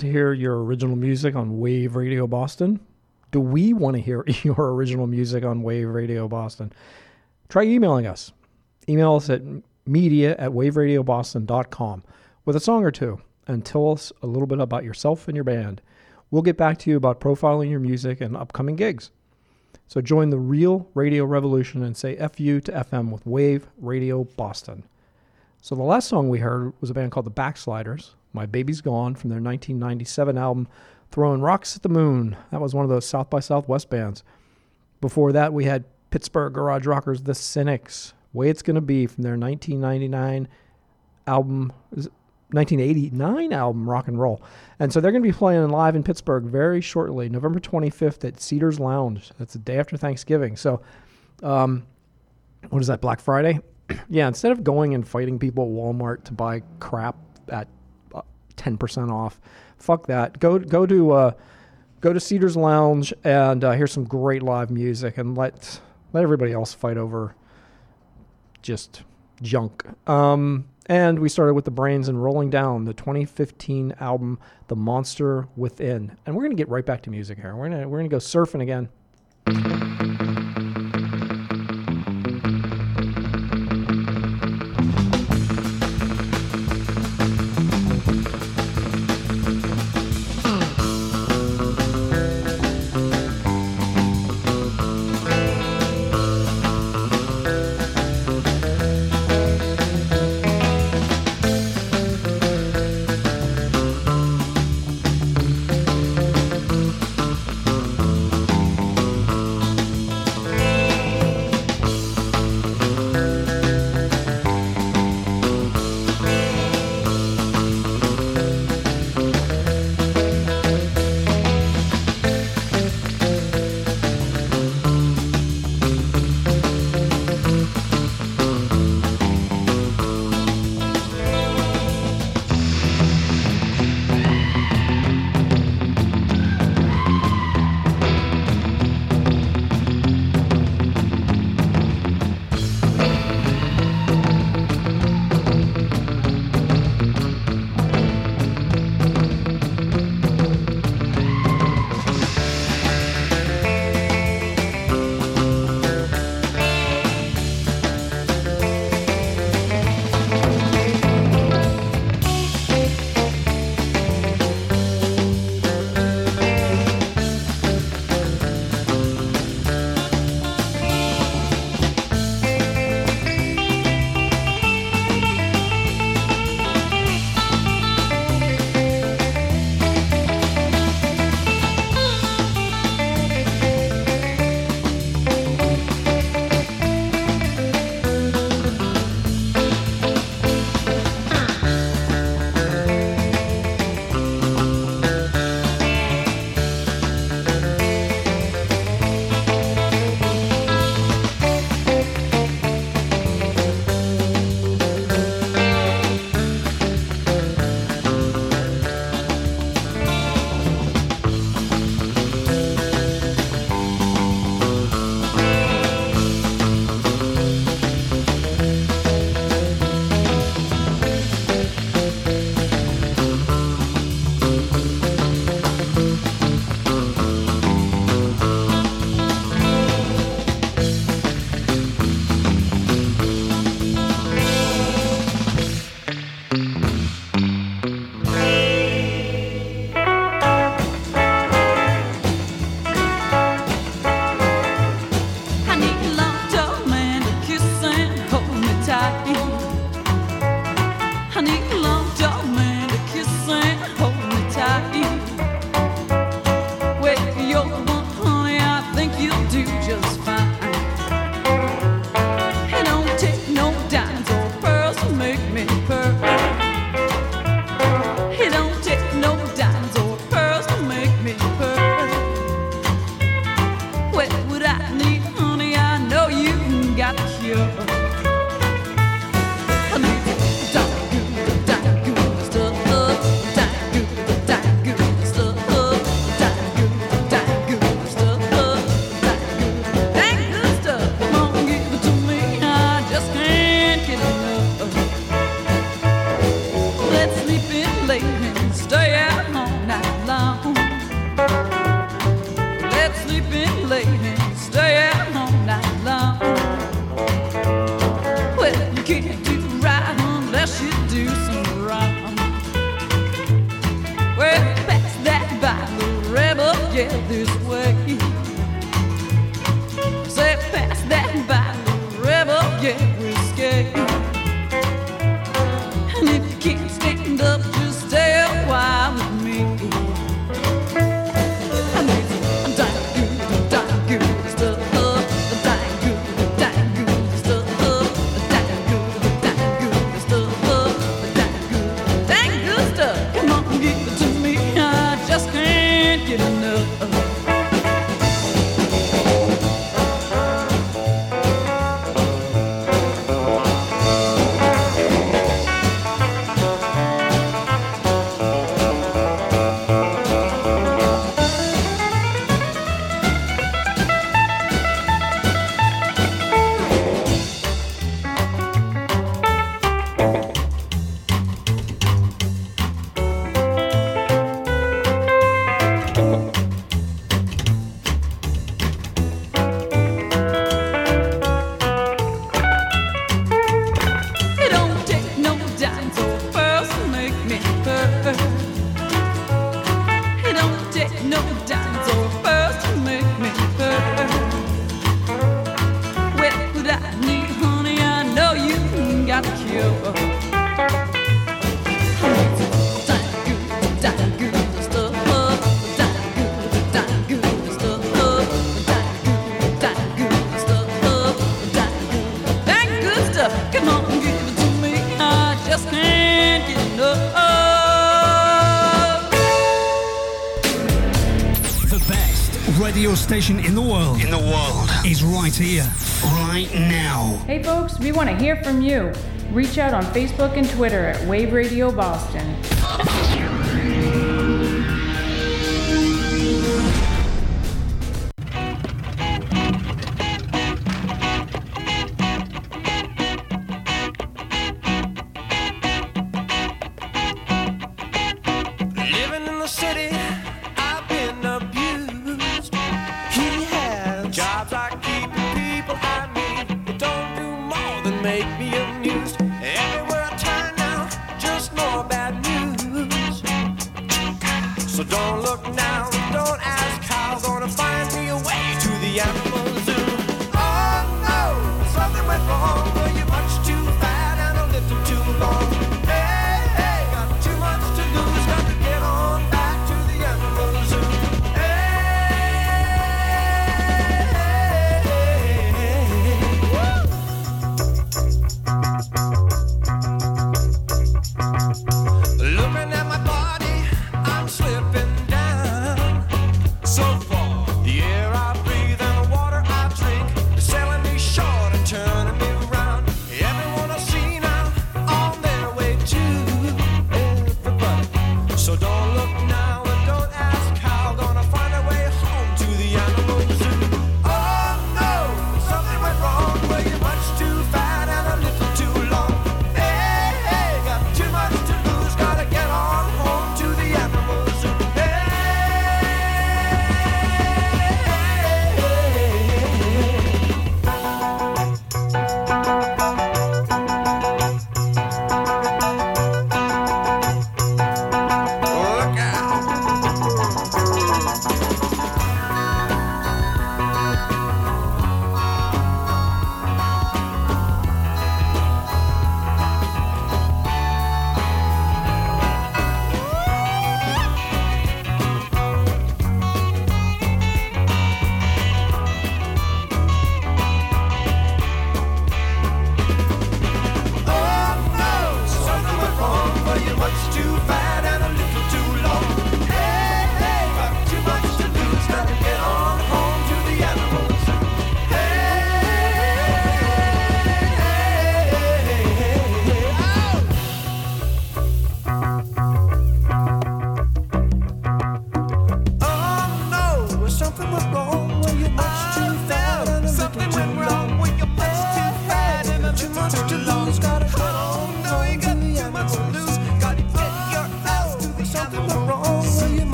Want to hear your original music on Wave Radio Boston? Do we want to hear your original music on Wave Radio Boston? Try emailing us. Email us at media at waveradioboston.com with a song or two and tell us a little bit about yourself and your band. We'll get back to you about profiling your music and upcoming gigs. So join the real radio revolution and say FU to FM with Wave Radio Boston. So the last song we heard was a band called the Backsliders. My Baby's Gone from their 1997 album Throwing Rocks at the Moon. That was one of those South by Southwest bands. Before that, we had Pittsburgh Garage Rockers, The Cynics. Way It's Gonna Be from their 1999 album, 1989 album Rock and Roll. And so they're going to be playing live in Pittsburgh very shortly, November 25th at Cedars Lounge. That's the day after Thanksgiving. So, um, what is that, Black Friday? yeah, instead of going and fighting people at Walmart to buy crap at 10% off, fuck that. Go go to uh, go to Cedars Lounge and uh, hear some great live music and let let everybody else fight over just junk. Um, and we started with the Brains and Rolling Down, the 2015 album The Monster Within. And we're to get right back to music here. We're to we're to go surfing again. station in the world. In the world. Is right here, right now. Hey, folks, we want to hear from you. Reach out on Facebook and Twitter at Wave Radio Boston.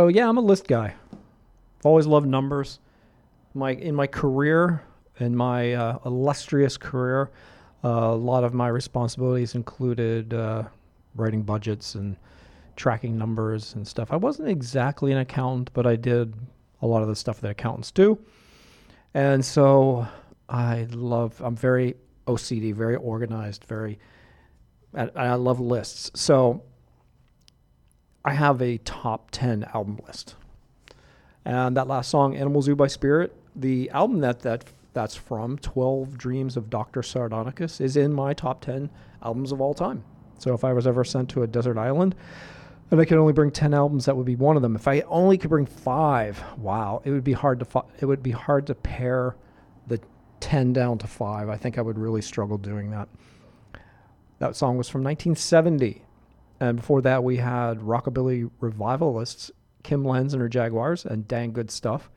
So yeah, I'm a list guy. I've always loved numbers. My in my career, in my uh, illustrious career, uh, a lot of my responsibilities included uh, writing budgets and tracking numbers and stuff. I wasn't exactly an accountant, but I did a lot of the stuff that accountants do. And so I love. I'm very OCD, very organized, very. I, I love lists. So I have a top 10 album list. And that last song, Animal Zoo by Spirit, the album that, that that's from, 12 Dreams of Dr. Sardonicus, is in my top 10 albums of all time. So if I was ever sent to a desert island and I could only bring 10 albums, that would be one of them. If I only could bring five, wow, it would be hard to fi- it would be hard to pare the 10 down to five. I think I would really struggle doing that. That song was from 1970. And before that, we had rockabilly revivalists Kim Lenz and her Jaguars and Dang Good Stuff.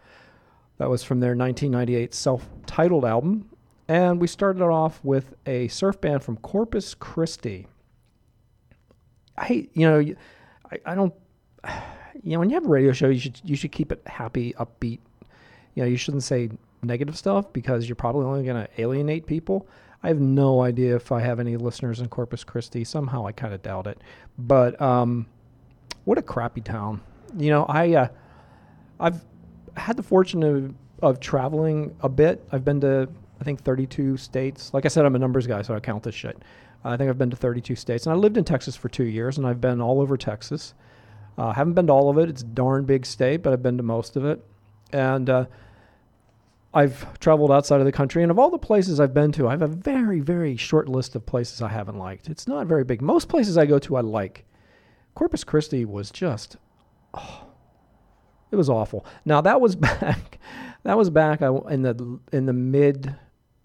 That was from their 1998 self titled album. And we started off with a surf band from Corpus Christi. I hate, you know, I don't, you know, when you have a radio show, you should you should keep it happy, upbeat. You know, you shouldn't say negative stuff because you're probably only going to alienate people. I have no idea if I have any listeners in Corpus Christi. Somehow I kind of doubt it. But um, what a crappy town. You know, I uh, I've had the fortune of, of traveling a bit. I've been to I think 32 states. Like I said, I'm a numbers guy, so I count this shit. I think I've been to 32 states, and I lived in Texas for two years, and I've been all over Texas. Uh, haven't been to all of it. It's darn big state, but I've been to most of it, and uh, I've traveled outside of the country. And of all the places I've been to, I have a very, very short list of places I haven't liked. It's not very big. Most places I go to, I like. Corpus Christi was just, oh, it was awful. Now that was back, that was back in the in the mid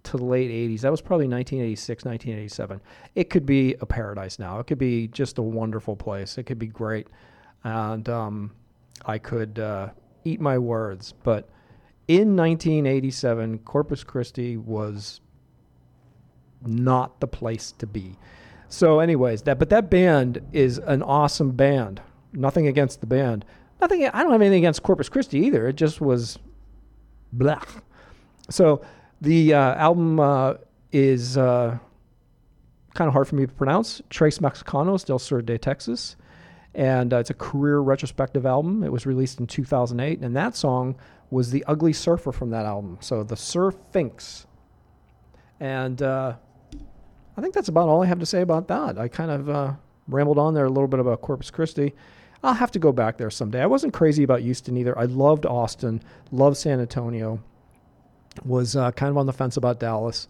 to late 80s. That was probably 1986, 1987. It could be a paradise now. It could be just a wonderful place. It could be great. And um, I could uh, eat my words. But in 1987, Corpus Christi was not the place to be. So, anyways, that but that band is an awesome band. Nothing against the band. Nothing. I don't have anything against Corpus Christi either. It just was, blah. So the uh, album uh, is uh, kind of hard for me to pronounce. Tres Mexicanos del Sur de Texas, and uh, it's a career retrospective album. It was released in 2008, and that song was the Ugly Surfer from that album. So the Surf Finks, and uh, I think that's about all I have to say about that. I kind of uh, rambled on there a little bit about Corpus Christi. I'll have to go back there someday. I wasn't crazy about Houston either. I loved Austin, loved San Antonio was uh, kind of on the fence about Dallas.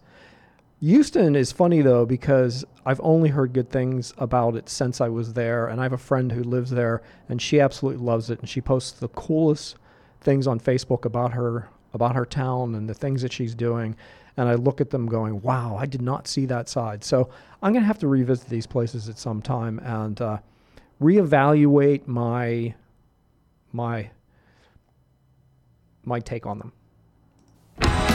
Houston is funny though because I've only heard good things about it since I was there, and I have a friend who lives there, and she absolutely loves it, and she posts the coolest things on Facebook about her about her town and the things that she's doing, and I look at them going, "Wow, I did not see that side." So I'm gonna have to revisit these places at some time and uh, reevaluate my my my take on them.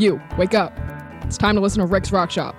You, wake up. It's time to listen to Rick's Rock Shop.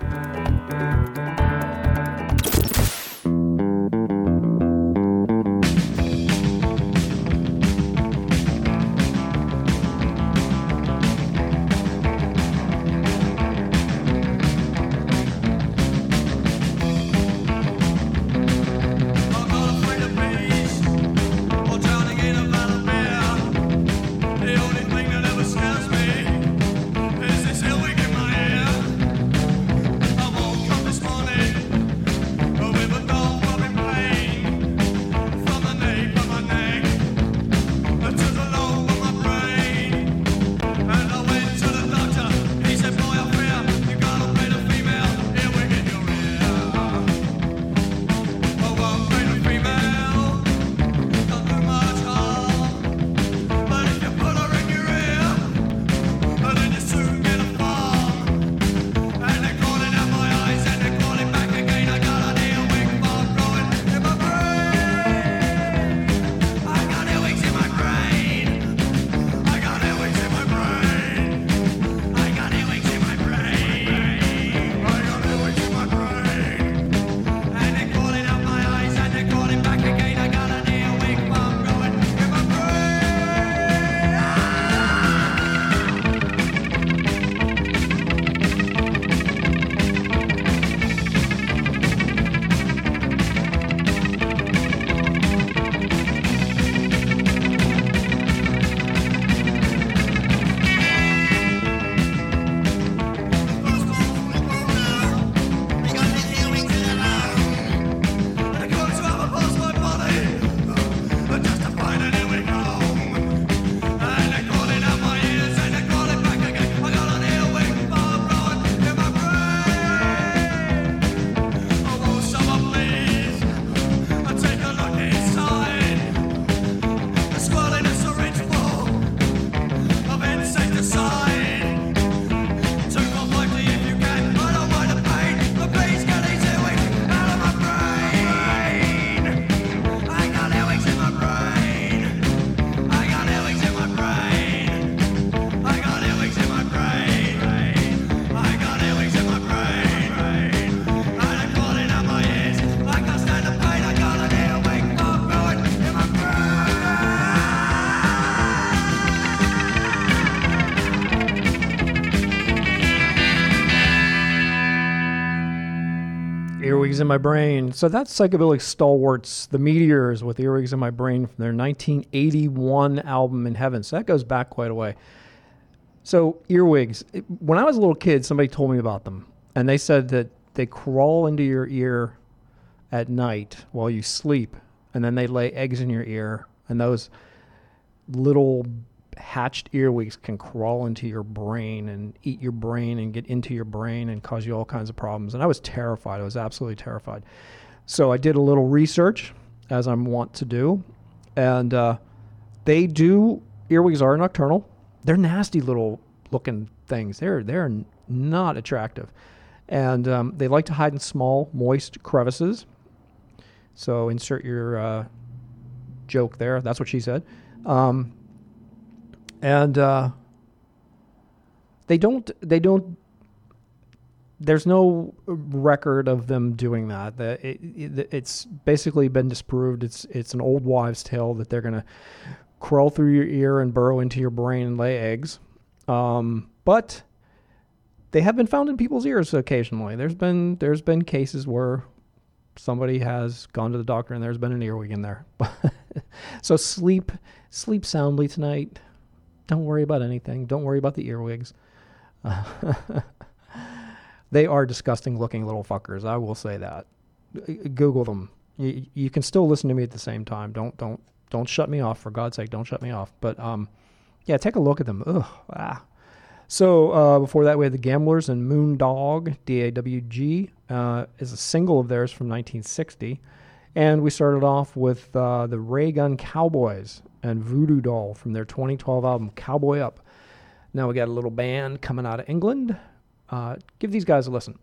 Earwigs in My Brain. So that's psychobilly stalwarts, the Meteors with Earwigs in My Brain from their 1981 album In Heaven. So that goes back quite a way. So earwigs, when I was a little kid, somebody told me about them, and they said that they crawl into your ear at night while you sleep, and then they lay eggs in your ear, and those little hatched earwigs can crawl into your brain and eat your brain and get into your brain and cause you all kinds of problems. And I was terrified. I was absolutely terrified. So I did a little research, as I'm wont to do, and uh, they do. Earwigs are nocturnal. They're nasty little looking things. They're they're not attractive, and um, they like to hide in small, moist crevices. So insert your uh, joke there. That's what she said. Um, and uh, they don't. They don't. There's no record of them doing that. It, it, it's basically been disproved. It's it's an old wives' tale that they're gonna crawl through your ear and burrow into your brain and lay eggs. Um, but they have been found in people's ears occasionally. There's been there's been cases where somebody has gone to the doctor and there's been an earwig in there. so sleep sleep soundly tonight. Don't worry about anything. Don't worry about the earwigs. they are disgusting looking little fuckers. I will say that. Google them. You, you can still listen to me at the same time. Don't don't don't shut me off for God's sake. Don't shut me off. But um, yeah, take a look at them. Ugh. Ah. So uh, before that, we had the Gamblers and Moon Dog, D A W G, uh, is a single of theirs from 1960. And we started off with uh, the Ray Gun Cowboys and Voodoo Doll from their 2012 album Cowboy Up. Now we got a little band coming out of England. Uh, give these guys a listen.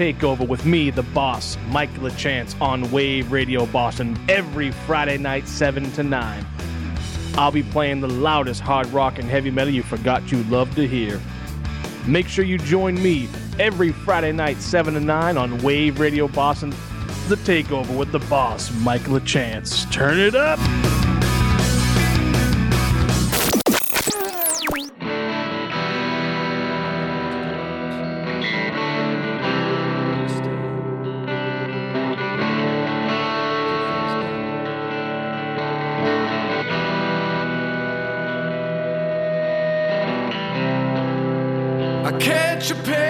Takeover with me, the boss, Mike LeChance, on Wave Radio Boston every Friday night, 7 to 9. I'll be playing the loudest hard rock and heavy metal you forgot you loved to hear. Make sure you join me every Friday night, 7 to 9 on Wave Radio Boston, the Takeover with the boss, Mike LeChance. Turn it up! your pain.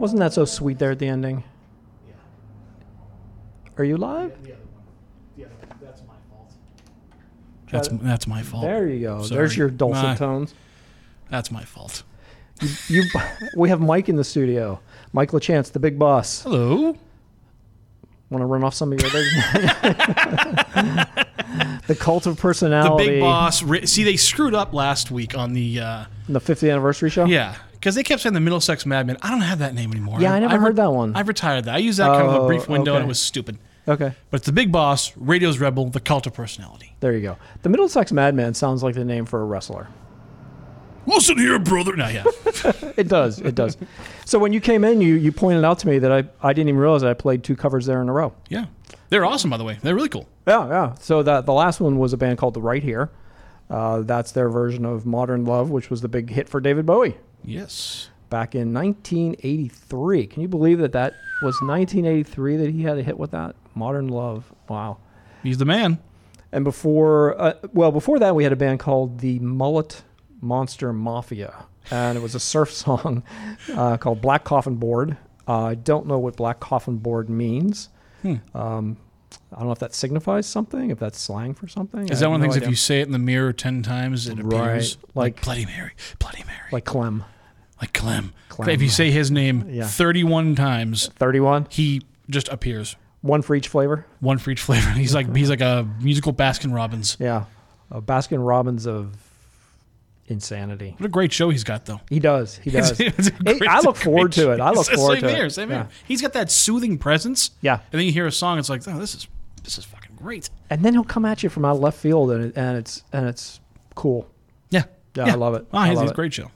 Wasn't that so sweet there at the ending? Yeah. Are you live? That's my fault. that's that's my fault. There you go. Sorry. There's your dulcet Nah, tones. That's my fault. You, you, we have Mike in the studio. Mike LaChance, the big boss. Hello. Want to run off some of your other? the cult of personality. The big boss. ri- See, they screwed up last week on the. Uh, The 50th anniversary show. yeah, because they kept saying the Middlesex Madman. I don't have that name anymore. Yeah, I never heard that one. I've retired that. I used that kind of a Oh, brief window, and it was stupid. Okay. But it's the big boss, radio's rebel, the cult of personality. There you go. The Middlesex Madman sounds like the name for a wrestler. Listen here, brother. No, yeah. it does. It does. So when you came in, you you pointed out to me that I, I didn't even realize I played two covers there in a row. Yeah. They're awesome, by the way. They're really cool. Yeah, yeah. So that the last one was a band called The Right Here. Uh, that's their version of Modern Love, which was the big hit for David Bowie Yes. back in 1983. Can you believe that that was 1983 that he had a hit with that Modern Love? Wow. He's the man. And before, uh, well, before that, we had a band called the Mullet Monster Mafia, and it was a surf song uh, called Black Coffin Board. Uh, I don't know what Black Coffin Board means. Hmm. Um, I don't know if that signifies something, if that's slang for something. Is I that one of the things no if you say it in the mirror 10 times, it appears like, like- Bloody Mary, Bloody Mary, like Clem? like Clem. Clem. If you say his name Yeah. 31 times, 31? he just appears. One for each flavor? One for each flavor. He's like he's like a musical Baskin Robbins. Yeah. A Baskin Robbins of insanity. What a great show he's got, though. He does. He does. it's Hey, great- I look forward to it. I look forward same to here, it. Same Yeah. here. He's got that soothing presence. Yeah. And then you hear a song, it's like, oh, this is this is fucking great. And then he'll come at you from out of left field, and, it, and it's and it's cool. Yeah. Yeah. I love it. Ah, I he's- love he's it. great show.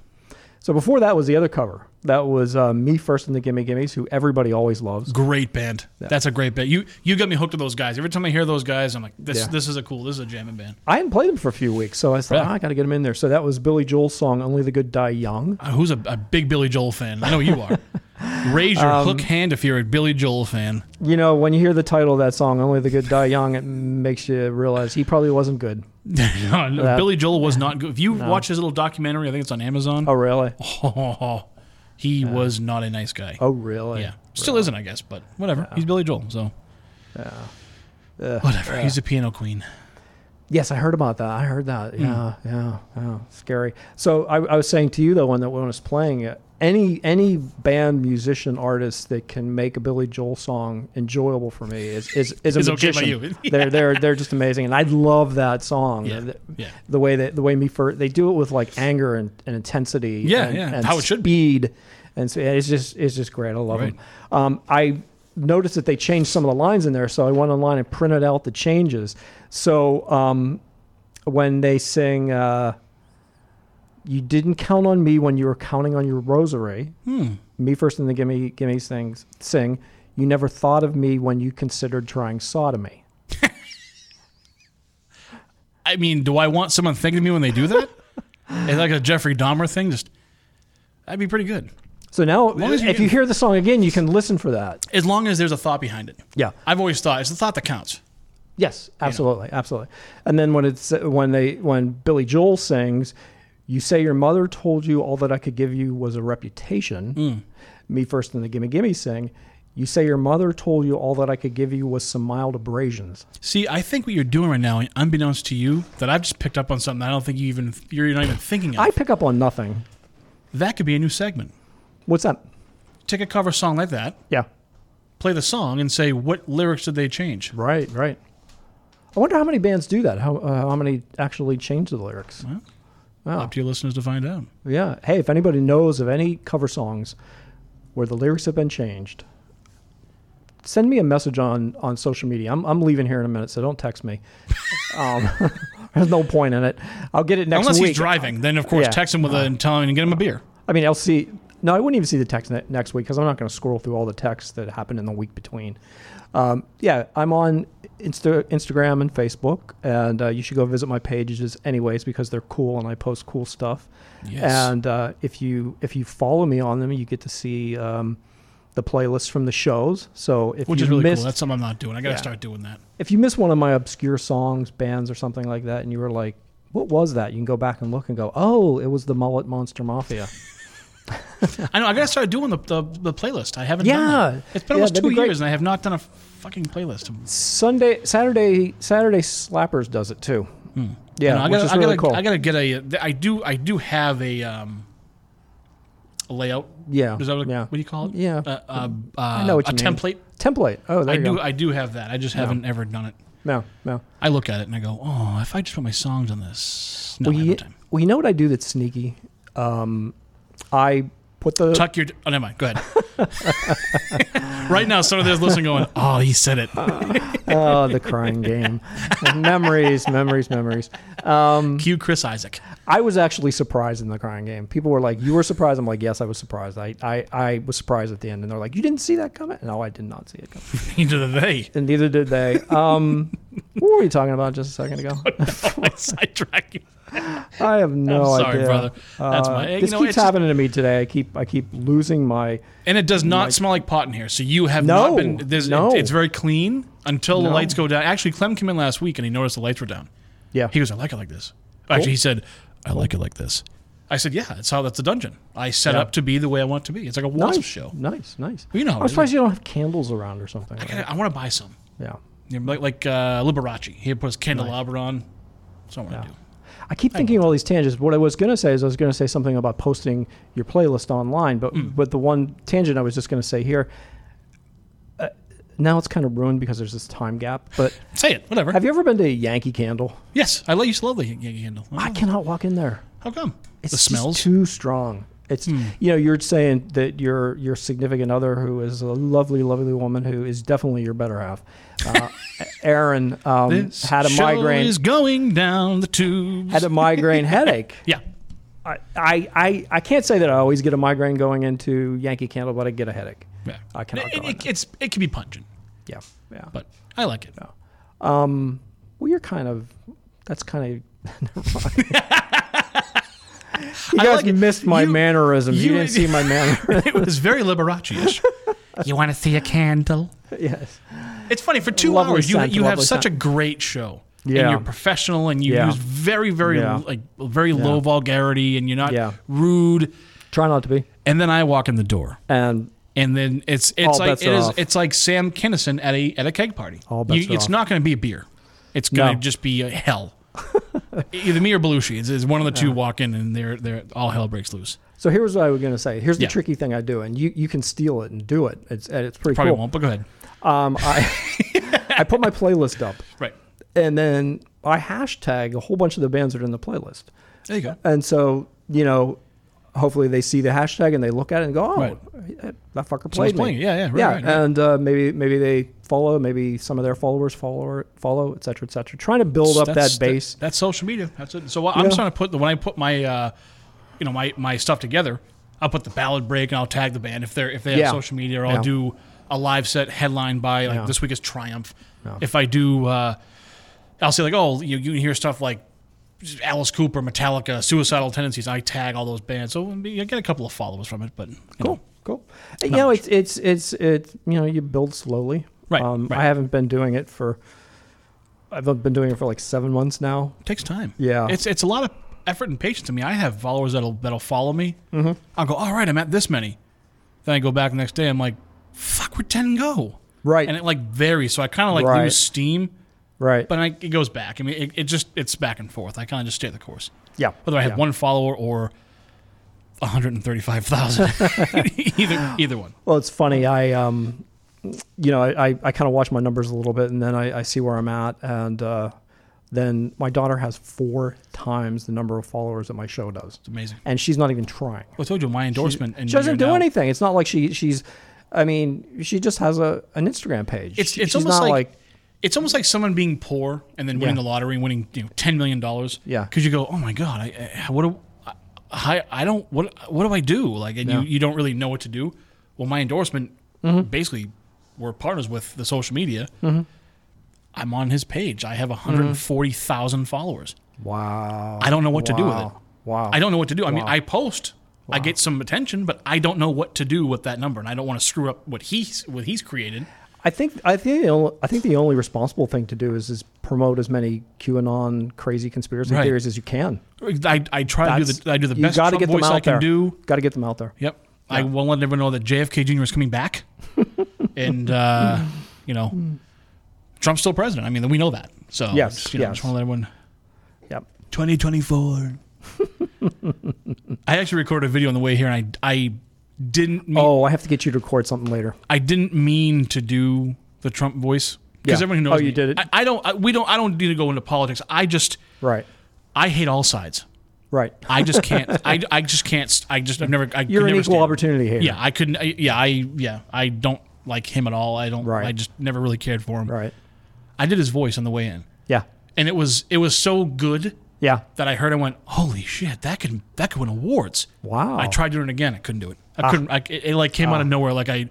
So before that was the other cover. That was uh, Me First and the Gimme Gimmes, who everybody always loves. Great band. Yeah. That's a great band. You you got me hooked to those guys. Every time I hear those guys, I'm like, this Yeah. this is a cool. This is a jamming band. I hadn't played them for a few weeks, so I thought Yeah. "Ah, I got to get them in there. So that was Billy Joel's song "Only the Good Die Young." Uh, who's a, a big Billy Joel fan? I know you are. Raise your Um, hook hand if you're a Billy Joel fan. You know, when you hear the title of that song, "Only the Good Die Young," it makes you realize he probably wasn't good. No, no, Billy Joel was not good. If you No. watch his little documentary, I think it's on Amazon. Oh, really? he was not a nice guy. Oh, really? Yeah. Still isn't, I guess, but whatever. He's Billy Joel, so Yeah. Ugh, whatever. yeah. He's a piano queen. Yes, I heard about that. I heard that. Hmm. Yeah, yeah, yeah. Scary. So I, I was saying to you though, when that when I was playing it, any any band, musician, artist that can make a Billy Joel song enjoyable for me is is, is a Is okay by magician. you. They're they're they're just amazing, and I love that song. Yeah, The, yeah. the way that the way me they do it with like anger and, and intensity. Yeah, and, yeah. and How it should speed. And so it's just it's just great. I love Right. them. Um, I noticed that they changed some of the lines in there, so I went online and printed out the changes. So um, when they sing, uh, "You didn't count on me when you were counting on your rosary," Hmm. me first and the gimme gimme things sing. You never thought of me when you considered trying sodomy. I mean, do I want someone thinking of me when they do that? it's like a Jeffrey Dahmer thing. Just that'd be pretty good. So now, long as you if you hear the song again, you can listen for that. As long as there's a thought behind it. Yeah. I've always thought it's the thought that counts. Yes, absolutely, absolutely. And then when it's when they when Billy Joel sings, "You say your mother told you all that I could give you was a reputation." Mm. Me first and the Gimme Gimme sing. You say your mother told you all that I could give you was some mild abrasions. See, I think what you're doing right now, unbeknownst to you, that I've just picked up on something I don't think you even you're not even thinking of. I pick up on nothing. that could be a new segment. What's that? Take a cover song like that, Yeah. play the song, and say what lyrics did they change. Right, right. I wonder how many bands do that. How uh, how many actually change the lyrics? Wow. Up to your listeners to find out. Yeah. Hey, if anybody knows of any cover songs where the lyrics have been changed, send me a message on on social media. I'm I'm leaving here in a minute, so don't text me. um, there's no point in it. I'll get it next Unless week. Unless he's driving, then of course Yeah. text him with a, and tell him and get him a beer. I mean, I'll see. No, I wouldn't even see the text ne- next week because I'm not going to scroll through all the texts that happened in the week between. Um, yeah, I'm on Insta- Instagram and Facebook, and uh, you should go visit my pages anyways because they're cool and I post cool stuff. Yes. And uh, if you if you follow me on them, you get to see um, the playlists from the shows. So if Which you is really missed, cool. That's something I'm not doing. I got to Yeah. start doing that. if you miss one of my obscure songs, bands, or something like that, and you were like, "What was that?" You can go back and look and go, "Oh, it was the Mullet Monster Mafia." I know. I got to start doing the, the, the playlist. I haven't done Yeah. It's been Yeah, almost two years, and I have not done a fucking playlist. Sunday, Saturday, Saturday Slappers does it too. Yeah, I, know, I which gotta, is I really gotta, cool. I gotta get a. I do. I do have a. Um, a layout. Yeah, Is that what, yeah. what do you call it? Yeah. Uh, uh, uh, I know what a mean. template. Template. Oh, there I you do. go. I do have that. I just Yeah. haven't ever done it. No, no. I look at it and I go, oh, if I just put my songs on this. No, well, you, time. well, you know what I do that's sneaky? Um, I put the Tuck your. Oh, never mind. Go ahead. right now, some of those listening going, oh, he said it. oh, the crying game. memories, memories, memories. Um, Cue Chris Isaak. I was actually surprised in the crying game. People were like, "You were surprised." I'm like, "Yes, I was surprised." I, I, I was surprised at the end, and they're like, "You didn't see that coming?" No, I did not see it coming. Neither did they. And neither did they. Um, what were you talking about just a second ago? I sidetrack you. I have no I'm sorry, idea. brother. That's Uh, my- you This know, keeps happening to me today. I keep I keep losing my. And it does not Like- smell like pot in here. So you have No, not been. There's, no. it- it's very clean until the lights go down. Actually, Clem came in last week and he noticed the lights were down. Yeah. He goes, I like it like this. Cool. Actually, he said, I like it like this. I said, Yeah, that's how that's a dungeon. I set Yeah. up to be the way I want to be. It's like a wasp nice show. Nice, nice. Well, you know I'm surprised you don't have candles around or something. I, gotta- I want to buy some. Yeah. You know, like like uh, Liberace. He puts candelabra on. What I want to do. I keep thinking of all these tangents. What I was going to say is I was going to say something about posting your playlist online, but Hmm. but the one tangent I was just going to say here. Uh, now it's kind of ruined because there's this time gap. But Say it, whatever. have you ever been to a Yankee Candle? Yes, I used to love the Yankee Candle. I cannot walk in there. How come? It's the just smells. too strong. It's Hmm. you know you're saying that your your significant other who is a lovely lovely woman who is definitely your better half, uh, Aaron um, had a migraine is going down the tubes. had a migraine headache. Yeah. I, I, I, can't say that I always get a migraine going into Yankee Candle, but I get a headache. Yeah. I cannot It, it, it's it can be pungent, Yeah, yeah. but I like it. Um, well, you're kind of. That's kind of. never mind. You I guys like missed my You- mannerisms. You, you- didn't see my mannerisms. it was very Liberace-ish. you want to see a candle? yes. It's funny for two Lovely hours you scent, you have lovely such scent. a great show. Yeah. And you're professional and you Yeah. use very very Yeah. like very Yeah. low vulgarity and you're not Yeah. rude. Try not to be. And then I walk in the door. And And then it's it's like bets it are is off. it's like Sam Kinison at a at a keg party. All bets You- are it's off. not going to be a beer. It's going to No. just be a hell. Either me or Belushi. It's, it's one of the two walk in and they're they're all hell breaks loose. So here's what I was going to say. Here's the Yeah. tricky thing I do, and you, you can steal it and do it. It's and it's pretty Probably cool. won't, but go ahead. Um, I I put my playlist up, Right. and then I hashtag a whole bunch of the bands that are in the playlist. There you go. And so you know, hopefully they see the hashtag and they look at it and go, "Oh, Right. that fucker Someone's played me." playing. Yeah, yeah, right, yeah. right. And uh, maybe maybe they follow, maybe some of their followers follow, follow, et cetera, et cetera. Trying to build up That's- that base. that's social media. That's it. So I'm Yeah. trying to put the when I put my uh, you know my my stuff together, I'll put the ballad break and I'll tag the band if they're if they have Yeah. social media, or I'll Yeah. do a live set headline by like Yeah. this week is Triumph. If I do, uh, I'll say like oh you you can hear stuff like. Alice Cooper, Metallica, Suicidal Tendencies. I tag all those bands, so I get a couple of followers from it. But cool, know, Cool. You know, it's it's it's it's you know you build slowly. Right, Um, right. I haven't been doing it for. I've been doing it for like seven months now. It takes time. Yeah. It's it's a lot of effort and patience to me. I have followers that'll that'll follow me. Mhm. I'll go, all right, I'm at this many. Then I go back the next day. I'm like, fuck, where ten go? Right. And it like varies, so I kind of like Right. lose steam. Right. But I, it goes back. I mean, it, it just it's back and forth. I kind of just stay the course. Yeah. Whether I have Yeah. one follower or 135,000, either either one. Well, it's funny. I um, you know, I I, kind of watch my numbers a little bit, and then I, I see where I'm at, and uh, then my daughter has four times the number of followers that my show does. It's amazing. and she's not even trying. Well, I told you my endorsement. She, and she doesn't do now- anything. It's not like she she's. I mean, she just has a an Instagram page. It's it's she's almost not like, it's almost like someone being poor and then winning Yeah. the lottery and winning you know ten million dollars. Yeah. Because you go, oh my god, I, I what do I, I don't what what do I do? Like, and Yeah. you you don't really know what to do. Well, my endorsement Mhm. basically we're partners with the social media. Mhm. I'm on his page. I have 140,000 followers. Wow. I don't know what to do with it. Wow. Wow. I don't know what to do. I mean, I post, I get some attention, but I don't know what to do with that number, and I don't want to screw up what he's what he's created. I think I think the only, I think the only responsible thing to do is is promote as many QAnon crazy conspiracy Right. theories as you can. I, I try to do That's- the I do the you best gotta Trump get them voice I out can there. do. Got to get them out there. Yep. I Yeah. will let everyone know that JFK Jr. is coming back, and uh, you know, Trump's still president. I mean, we know that. So Yes, just, you know, yes. just want to let everyone. Yep. 2024. I actually recorded a video on the way here, and I I didn't. Mean, Oh, I have to get you to record something later. I didn't mean to do the Trump voice because Yeah. everyone knows Oh, you me- did it? I, I don't. I, we don't. I don't need to go into politics. I just. Right. I hate all sides. Right. I just can't. I, I just can't. I just. I've never. I You're an never equal opportunity hater. Yeah, I couldn't. I, yeah, I. Yeah, I don't like him at all. I don't. I just never really cared for him. Right. I did his voice on the way in. Yeah. And it was it was so good. Yeah. That I heard. I went, holy shit! That could that could win awards. Wow. I tried doing it again. I couldn't do it. I Ah. couldn't. I, it, it like came out Ah. of nowhere. Like I.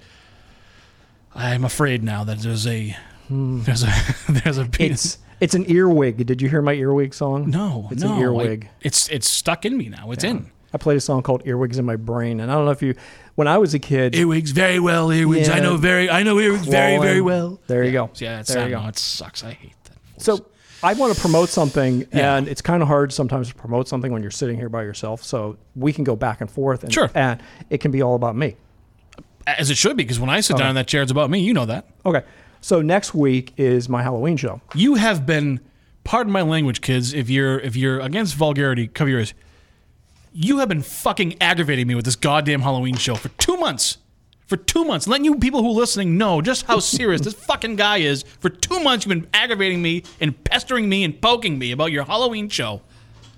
I'm afraid now that there's a Hmm. there's a there's a It's it's an earwig. Did you hear my earwig song? No, it's no, an earwig. I- it's it's stuck in me now. It's in. I played a song called "Earwigs in My Brain," and I don't know if you, when I was a kid, Earwigs very well. Earwigs. I know very. I know earwigs very very well. There you go. Yeah, it's there you know, go. It sucks. I hate that. So I want to promote something, Yeah. and it's kind of hard sometimes to promote something when you're sitting here by yourself. So we can go back and forth, and, Sure. and it can be all about me. As it should be, because when I sit Okay. down in that chair, it's about me. You know that. Okay. So next week is my Halloween show. You have been, pardon my language, kids. If you're if you're against vulgarity, cover your ears. You have been fucking aggravating me with this goddamn Halloween show for two months. For two months, letting you people who are listening know just how serious this fucking guy is. For two months, you've been aggravating me and pestering me and poking me about your Halloween show.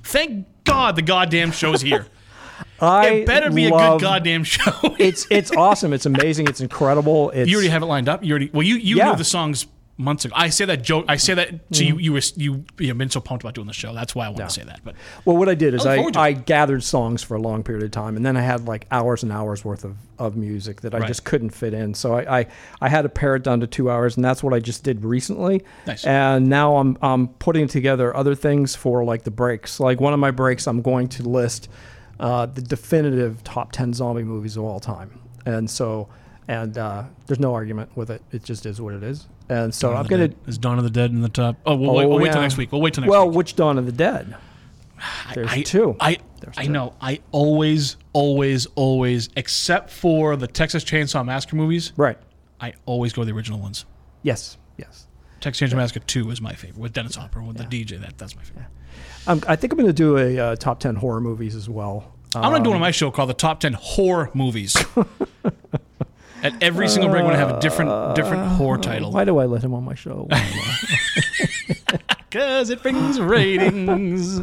Thank God the goddamn show's here. I it better be a good goddamn show. it's it's awesome. It's amazing. It's incredible. It's, you already have it lined up. You already well, you you Yeah. knew the songs months ago. I say that joke. I say that so Mhm. you you were you you've been so pumped about doing the show. That's why I want to say that. But Well, what I did is I I, I gathered songs for a long period of time, and then I had like hours and hours worth of, of music that I Right. just couldn't fit in. So I, I, I had to pare it down to two hours, and that's what I just did recently. Nice. And now I'm I'm putting together other things for like the breaks. Like one of my breaks, I'm going to list uh, the definitive top ten zombie movies of all time, and so and uh, there's no argument with it. It just is what it is. And so Dawn I'm gonna. Is Dawn of the Dead in the top. Oh, we'll, wait, we'll wait till next week. We'll wait till next well, week. Well, which Dawn of the Dead? There's I, two. I I know. I always, always, always, except for the Texas Chainsaw Massacre movies. Right. I always go to the original ones. Yes. Yes. Texas Chainsaw Massacre Two is my favorite with Dennis Hopper with the DJ. That that's my favorite. Um, I think I'm going to do a uh, top ten horror movies as well. I'm gonna do one on Um, my show called the Top Ten Horror Movies. At every single break, we're gonna have a different different horror title. Why do I let him on my show? Because it brings ratings.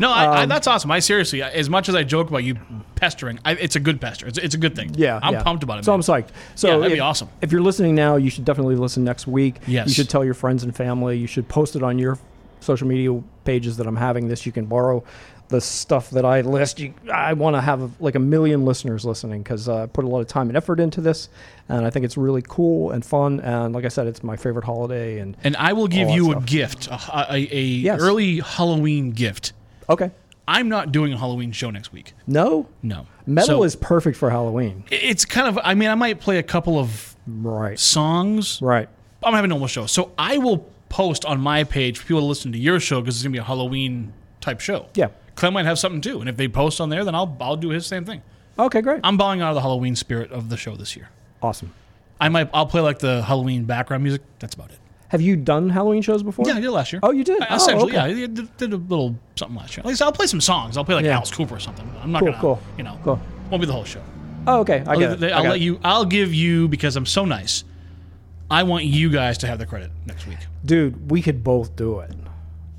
No, I, I, Um, that's awesome. I seriously, as much as I joke about you pestering, I, it's a good pester. It's, it's a good thing. Yeah, I'm yeah. pumped about it. So man. I'm psyched. So yeah, that'd if, be awesome. If you're listening now, you should definitely listen next week. Yes. You should tell your friends and family. You should post it on your social media pages that I'm having this. You can borrow the stuff that I list. You, I want to have like a million listeners listening because uh, I put a lot of time and effort into this, and I think it's really cool and fun. And like I said, it's my favorite holiday. And And I will give you a gift, a, a, a Yes. early Halloween gift. Okay. I'm not doing a Halloween show next week. No. No. Metal So- is perfect for Halloween. It's kind of. I mean, I might play a couple of right songs. Right. I'm having a normal show, so I will post on my page for people to listen to your show because it's gonna be a Halloween type show. Yeah. Clem might have something too, and if they post on there, then I'll I'll do his same thing. Okay, great. I'm bowing out of the Halloween spirit of the show this year. Awesome. I might I'll play like the Halloween background music. That's about it. Have you done Halloween shows before? Yeah, I did last year. Oh, you did? I- Oh, Essentially, okay. yeah. I did, did a little something last year. At least I'll play some songs. I'll play like Yeah. Alice Cooper or something. I'm not Cool, gonna, cool, you know, cool. won't be the whole show. Oh, okay. I I'll, get it. I'll let it. you. I'll give you because I'm so nice. I want you guys to have the credit next week. Dude, we could both do it.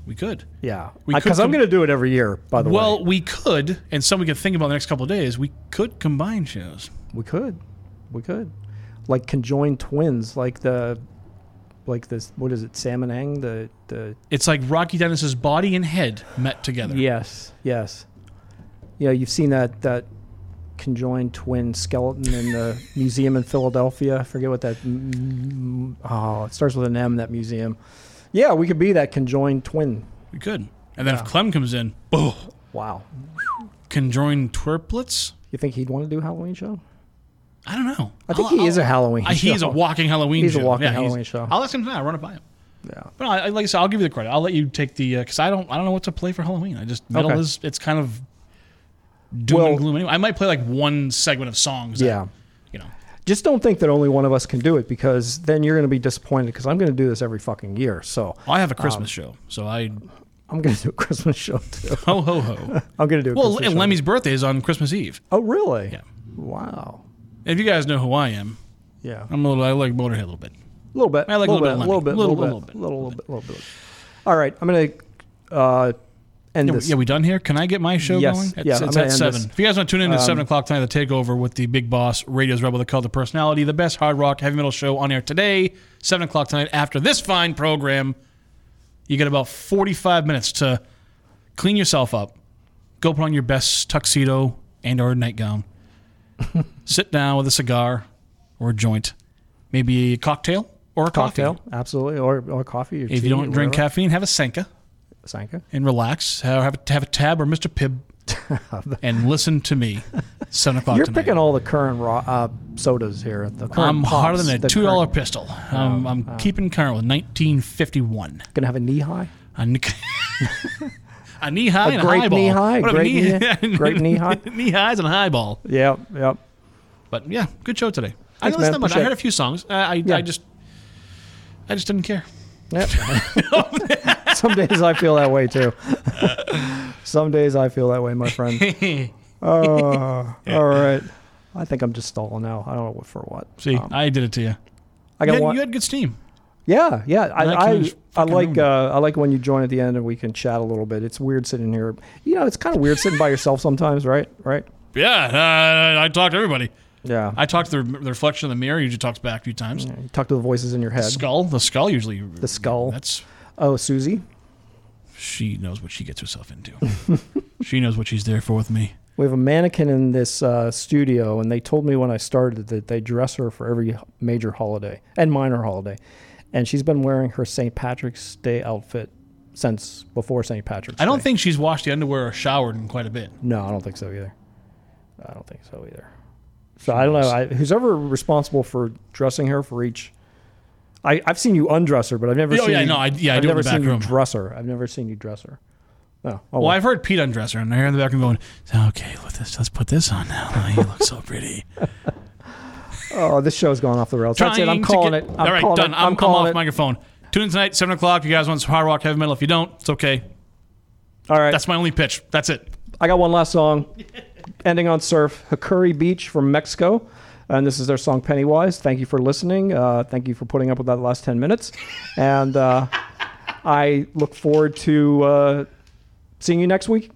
We could. Yeah. Because I'm going to do it every year, by the way. well, we could, and something we could think about the next couple of days. We could combine shows. We could. We could. Like conjoined twins, like the, like this, what is it, Salmon Ang? The, the, It's like Rocky Dennis's body and head met together. yes, yes. Yeah, you've seen that, that conjoined twin skeleton in the museum in Philadelphia. I forget what that, oh, it starts with an M, that museum. Yeah, we could be that conjoined twin. We could. And then if Clem comes in, boom, Wow. conjoined twerplets. You think he'd want to do a Halloween show? I don't know. I think he is a Halloween I- He's a walking Halloween He's a show. walking Yeah, Halloween show. I'll ask him tonight. I'll run it by him. Yeah. But I, like I said, I'll give you the credit. I'll let you take the uh, because I don't I don't know what to play for Halloween. I just metal Okay. is it's kind of doom Well- and gloom. Anyway, I might play like one segment of songs. that, Yeah. Just don't think that only one of us can do it because then you're going to be disappointed because I'm going to do this every fucking year. So I have a um, Christmas show, so I I'm going to do a Christmas show too. ho ho ho. I'm going to do a well, Christmas and show. Lemmy's birthday is on Christmas Eve. Oh, really? Yeah. Wow. If you guys know who I am, Yeah. I'm a little. I like Motorhead a little bit. A little bit. I like a little, little bit. bit A little bit. A little, bit. little Little, little bit. little bit. All right. I'm going to uh, end Yeah, this. yeah, we done here? Can I get my show Yes. going? It's, Yeah, it's at 7. this. If you guys want to tune in at Um, 7 o'clock tonight, the takeover with the big boss, Radio's Rebel, the Cult of Personality, the best hard rock, heavy metal show on air today, 7 o'clock tonight. After this fine program, you get about 45 minutes to clean yourself up, go put on your best tuxedo and or nightgown, sit down with a cigar or a joint, maybe a cocktail or a cocktail. coffee. Absolutely. Or, or coffee. Or If you don't drink whatever. caffeine, have a Senka Sanka. and relax. Have, a, have a tab or Mr. Pibb and listen to me. Seven o'clock You're tonight. picking all the current raw, uh, sodas here. The current I'm hotter than a two dollar pistol. I'm, I'm keeping current with 1951. Gonna have a Nehi. A, knee- a Nehi A and a highball. Nehi, grape knee- high. knee highs and a highball. Yep. Yep. But yeah, good show today. I didn't listen that much. I heard a few songs. Uh, I, Yeah. I just, I just didn't care. Yep. Some days I feel that way too. Some days I feel that way, my friend. Oh, all right. I think I'm just stalling now. I don't know what for what. See, Um, I did it to you. I you, got had, one. you had good steam. Yeah, yeah. I Like I, I like uh, I like when you join at the end and we can chat a little bit. It's weird sitting here. You know, it's kind of weird sitting by yourself sometimes, right? Right. Yeah, uh, I talk to everybody. Yeah. I talk to the, the reflection in the mirror. Usually talks back a few times. You talk to the voices in your head. The Skull. The skull usually. The skull. That's Oh, Susie. she knows what she gets herself into. she knows what she's there for with me. We have a mannequin in this uh, studio, and they told me when I started that they dress her for every major holiday and minor holiday. And she's been wearing her St. Patrick's Day outfit since before St. Patrick's I don't Day. think she's washed the underwear or showered in quite a bit. No, I don't think so either. I don't think so either. So I don't know. I, who's ever responsible for dressing her for each? I, I've seen you undress her, but I've never Oh, seen yeah, you. no, I- yeah, I I've do never seen you dress her. I've never seen you dress her. Oh, oh well, I've heard Pete undress her, and I hear in the back background going, "Okay, with this, let's put this on now. Oh, you look so pretty." Oh, this show's going off the rails. That's it. I'm calling get- it. I'm All right, calling done. It. I'm, I'm calling off it. microphone. Tune in tonight, seven o'clock. You guys want some hard rock, heavy metal? If you don't, it's okay. All right. That's my only pitch. That's it. I got one last song, ending on surf. Hakuri Beach from Mexico. And this is their song Pennywise. Thank you for listening. Uh, thank you for putting up with that last 10 minutes. And uh, I look forward to uh, seeing you next week.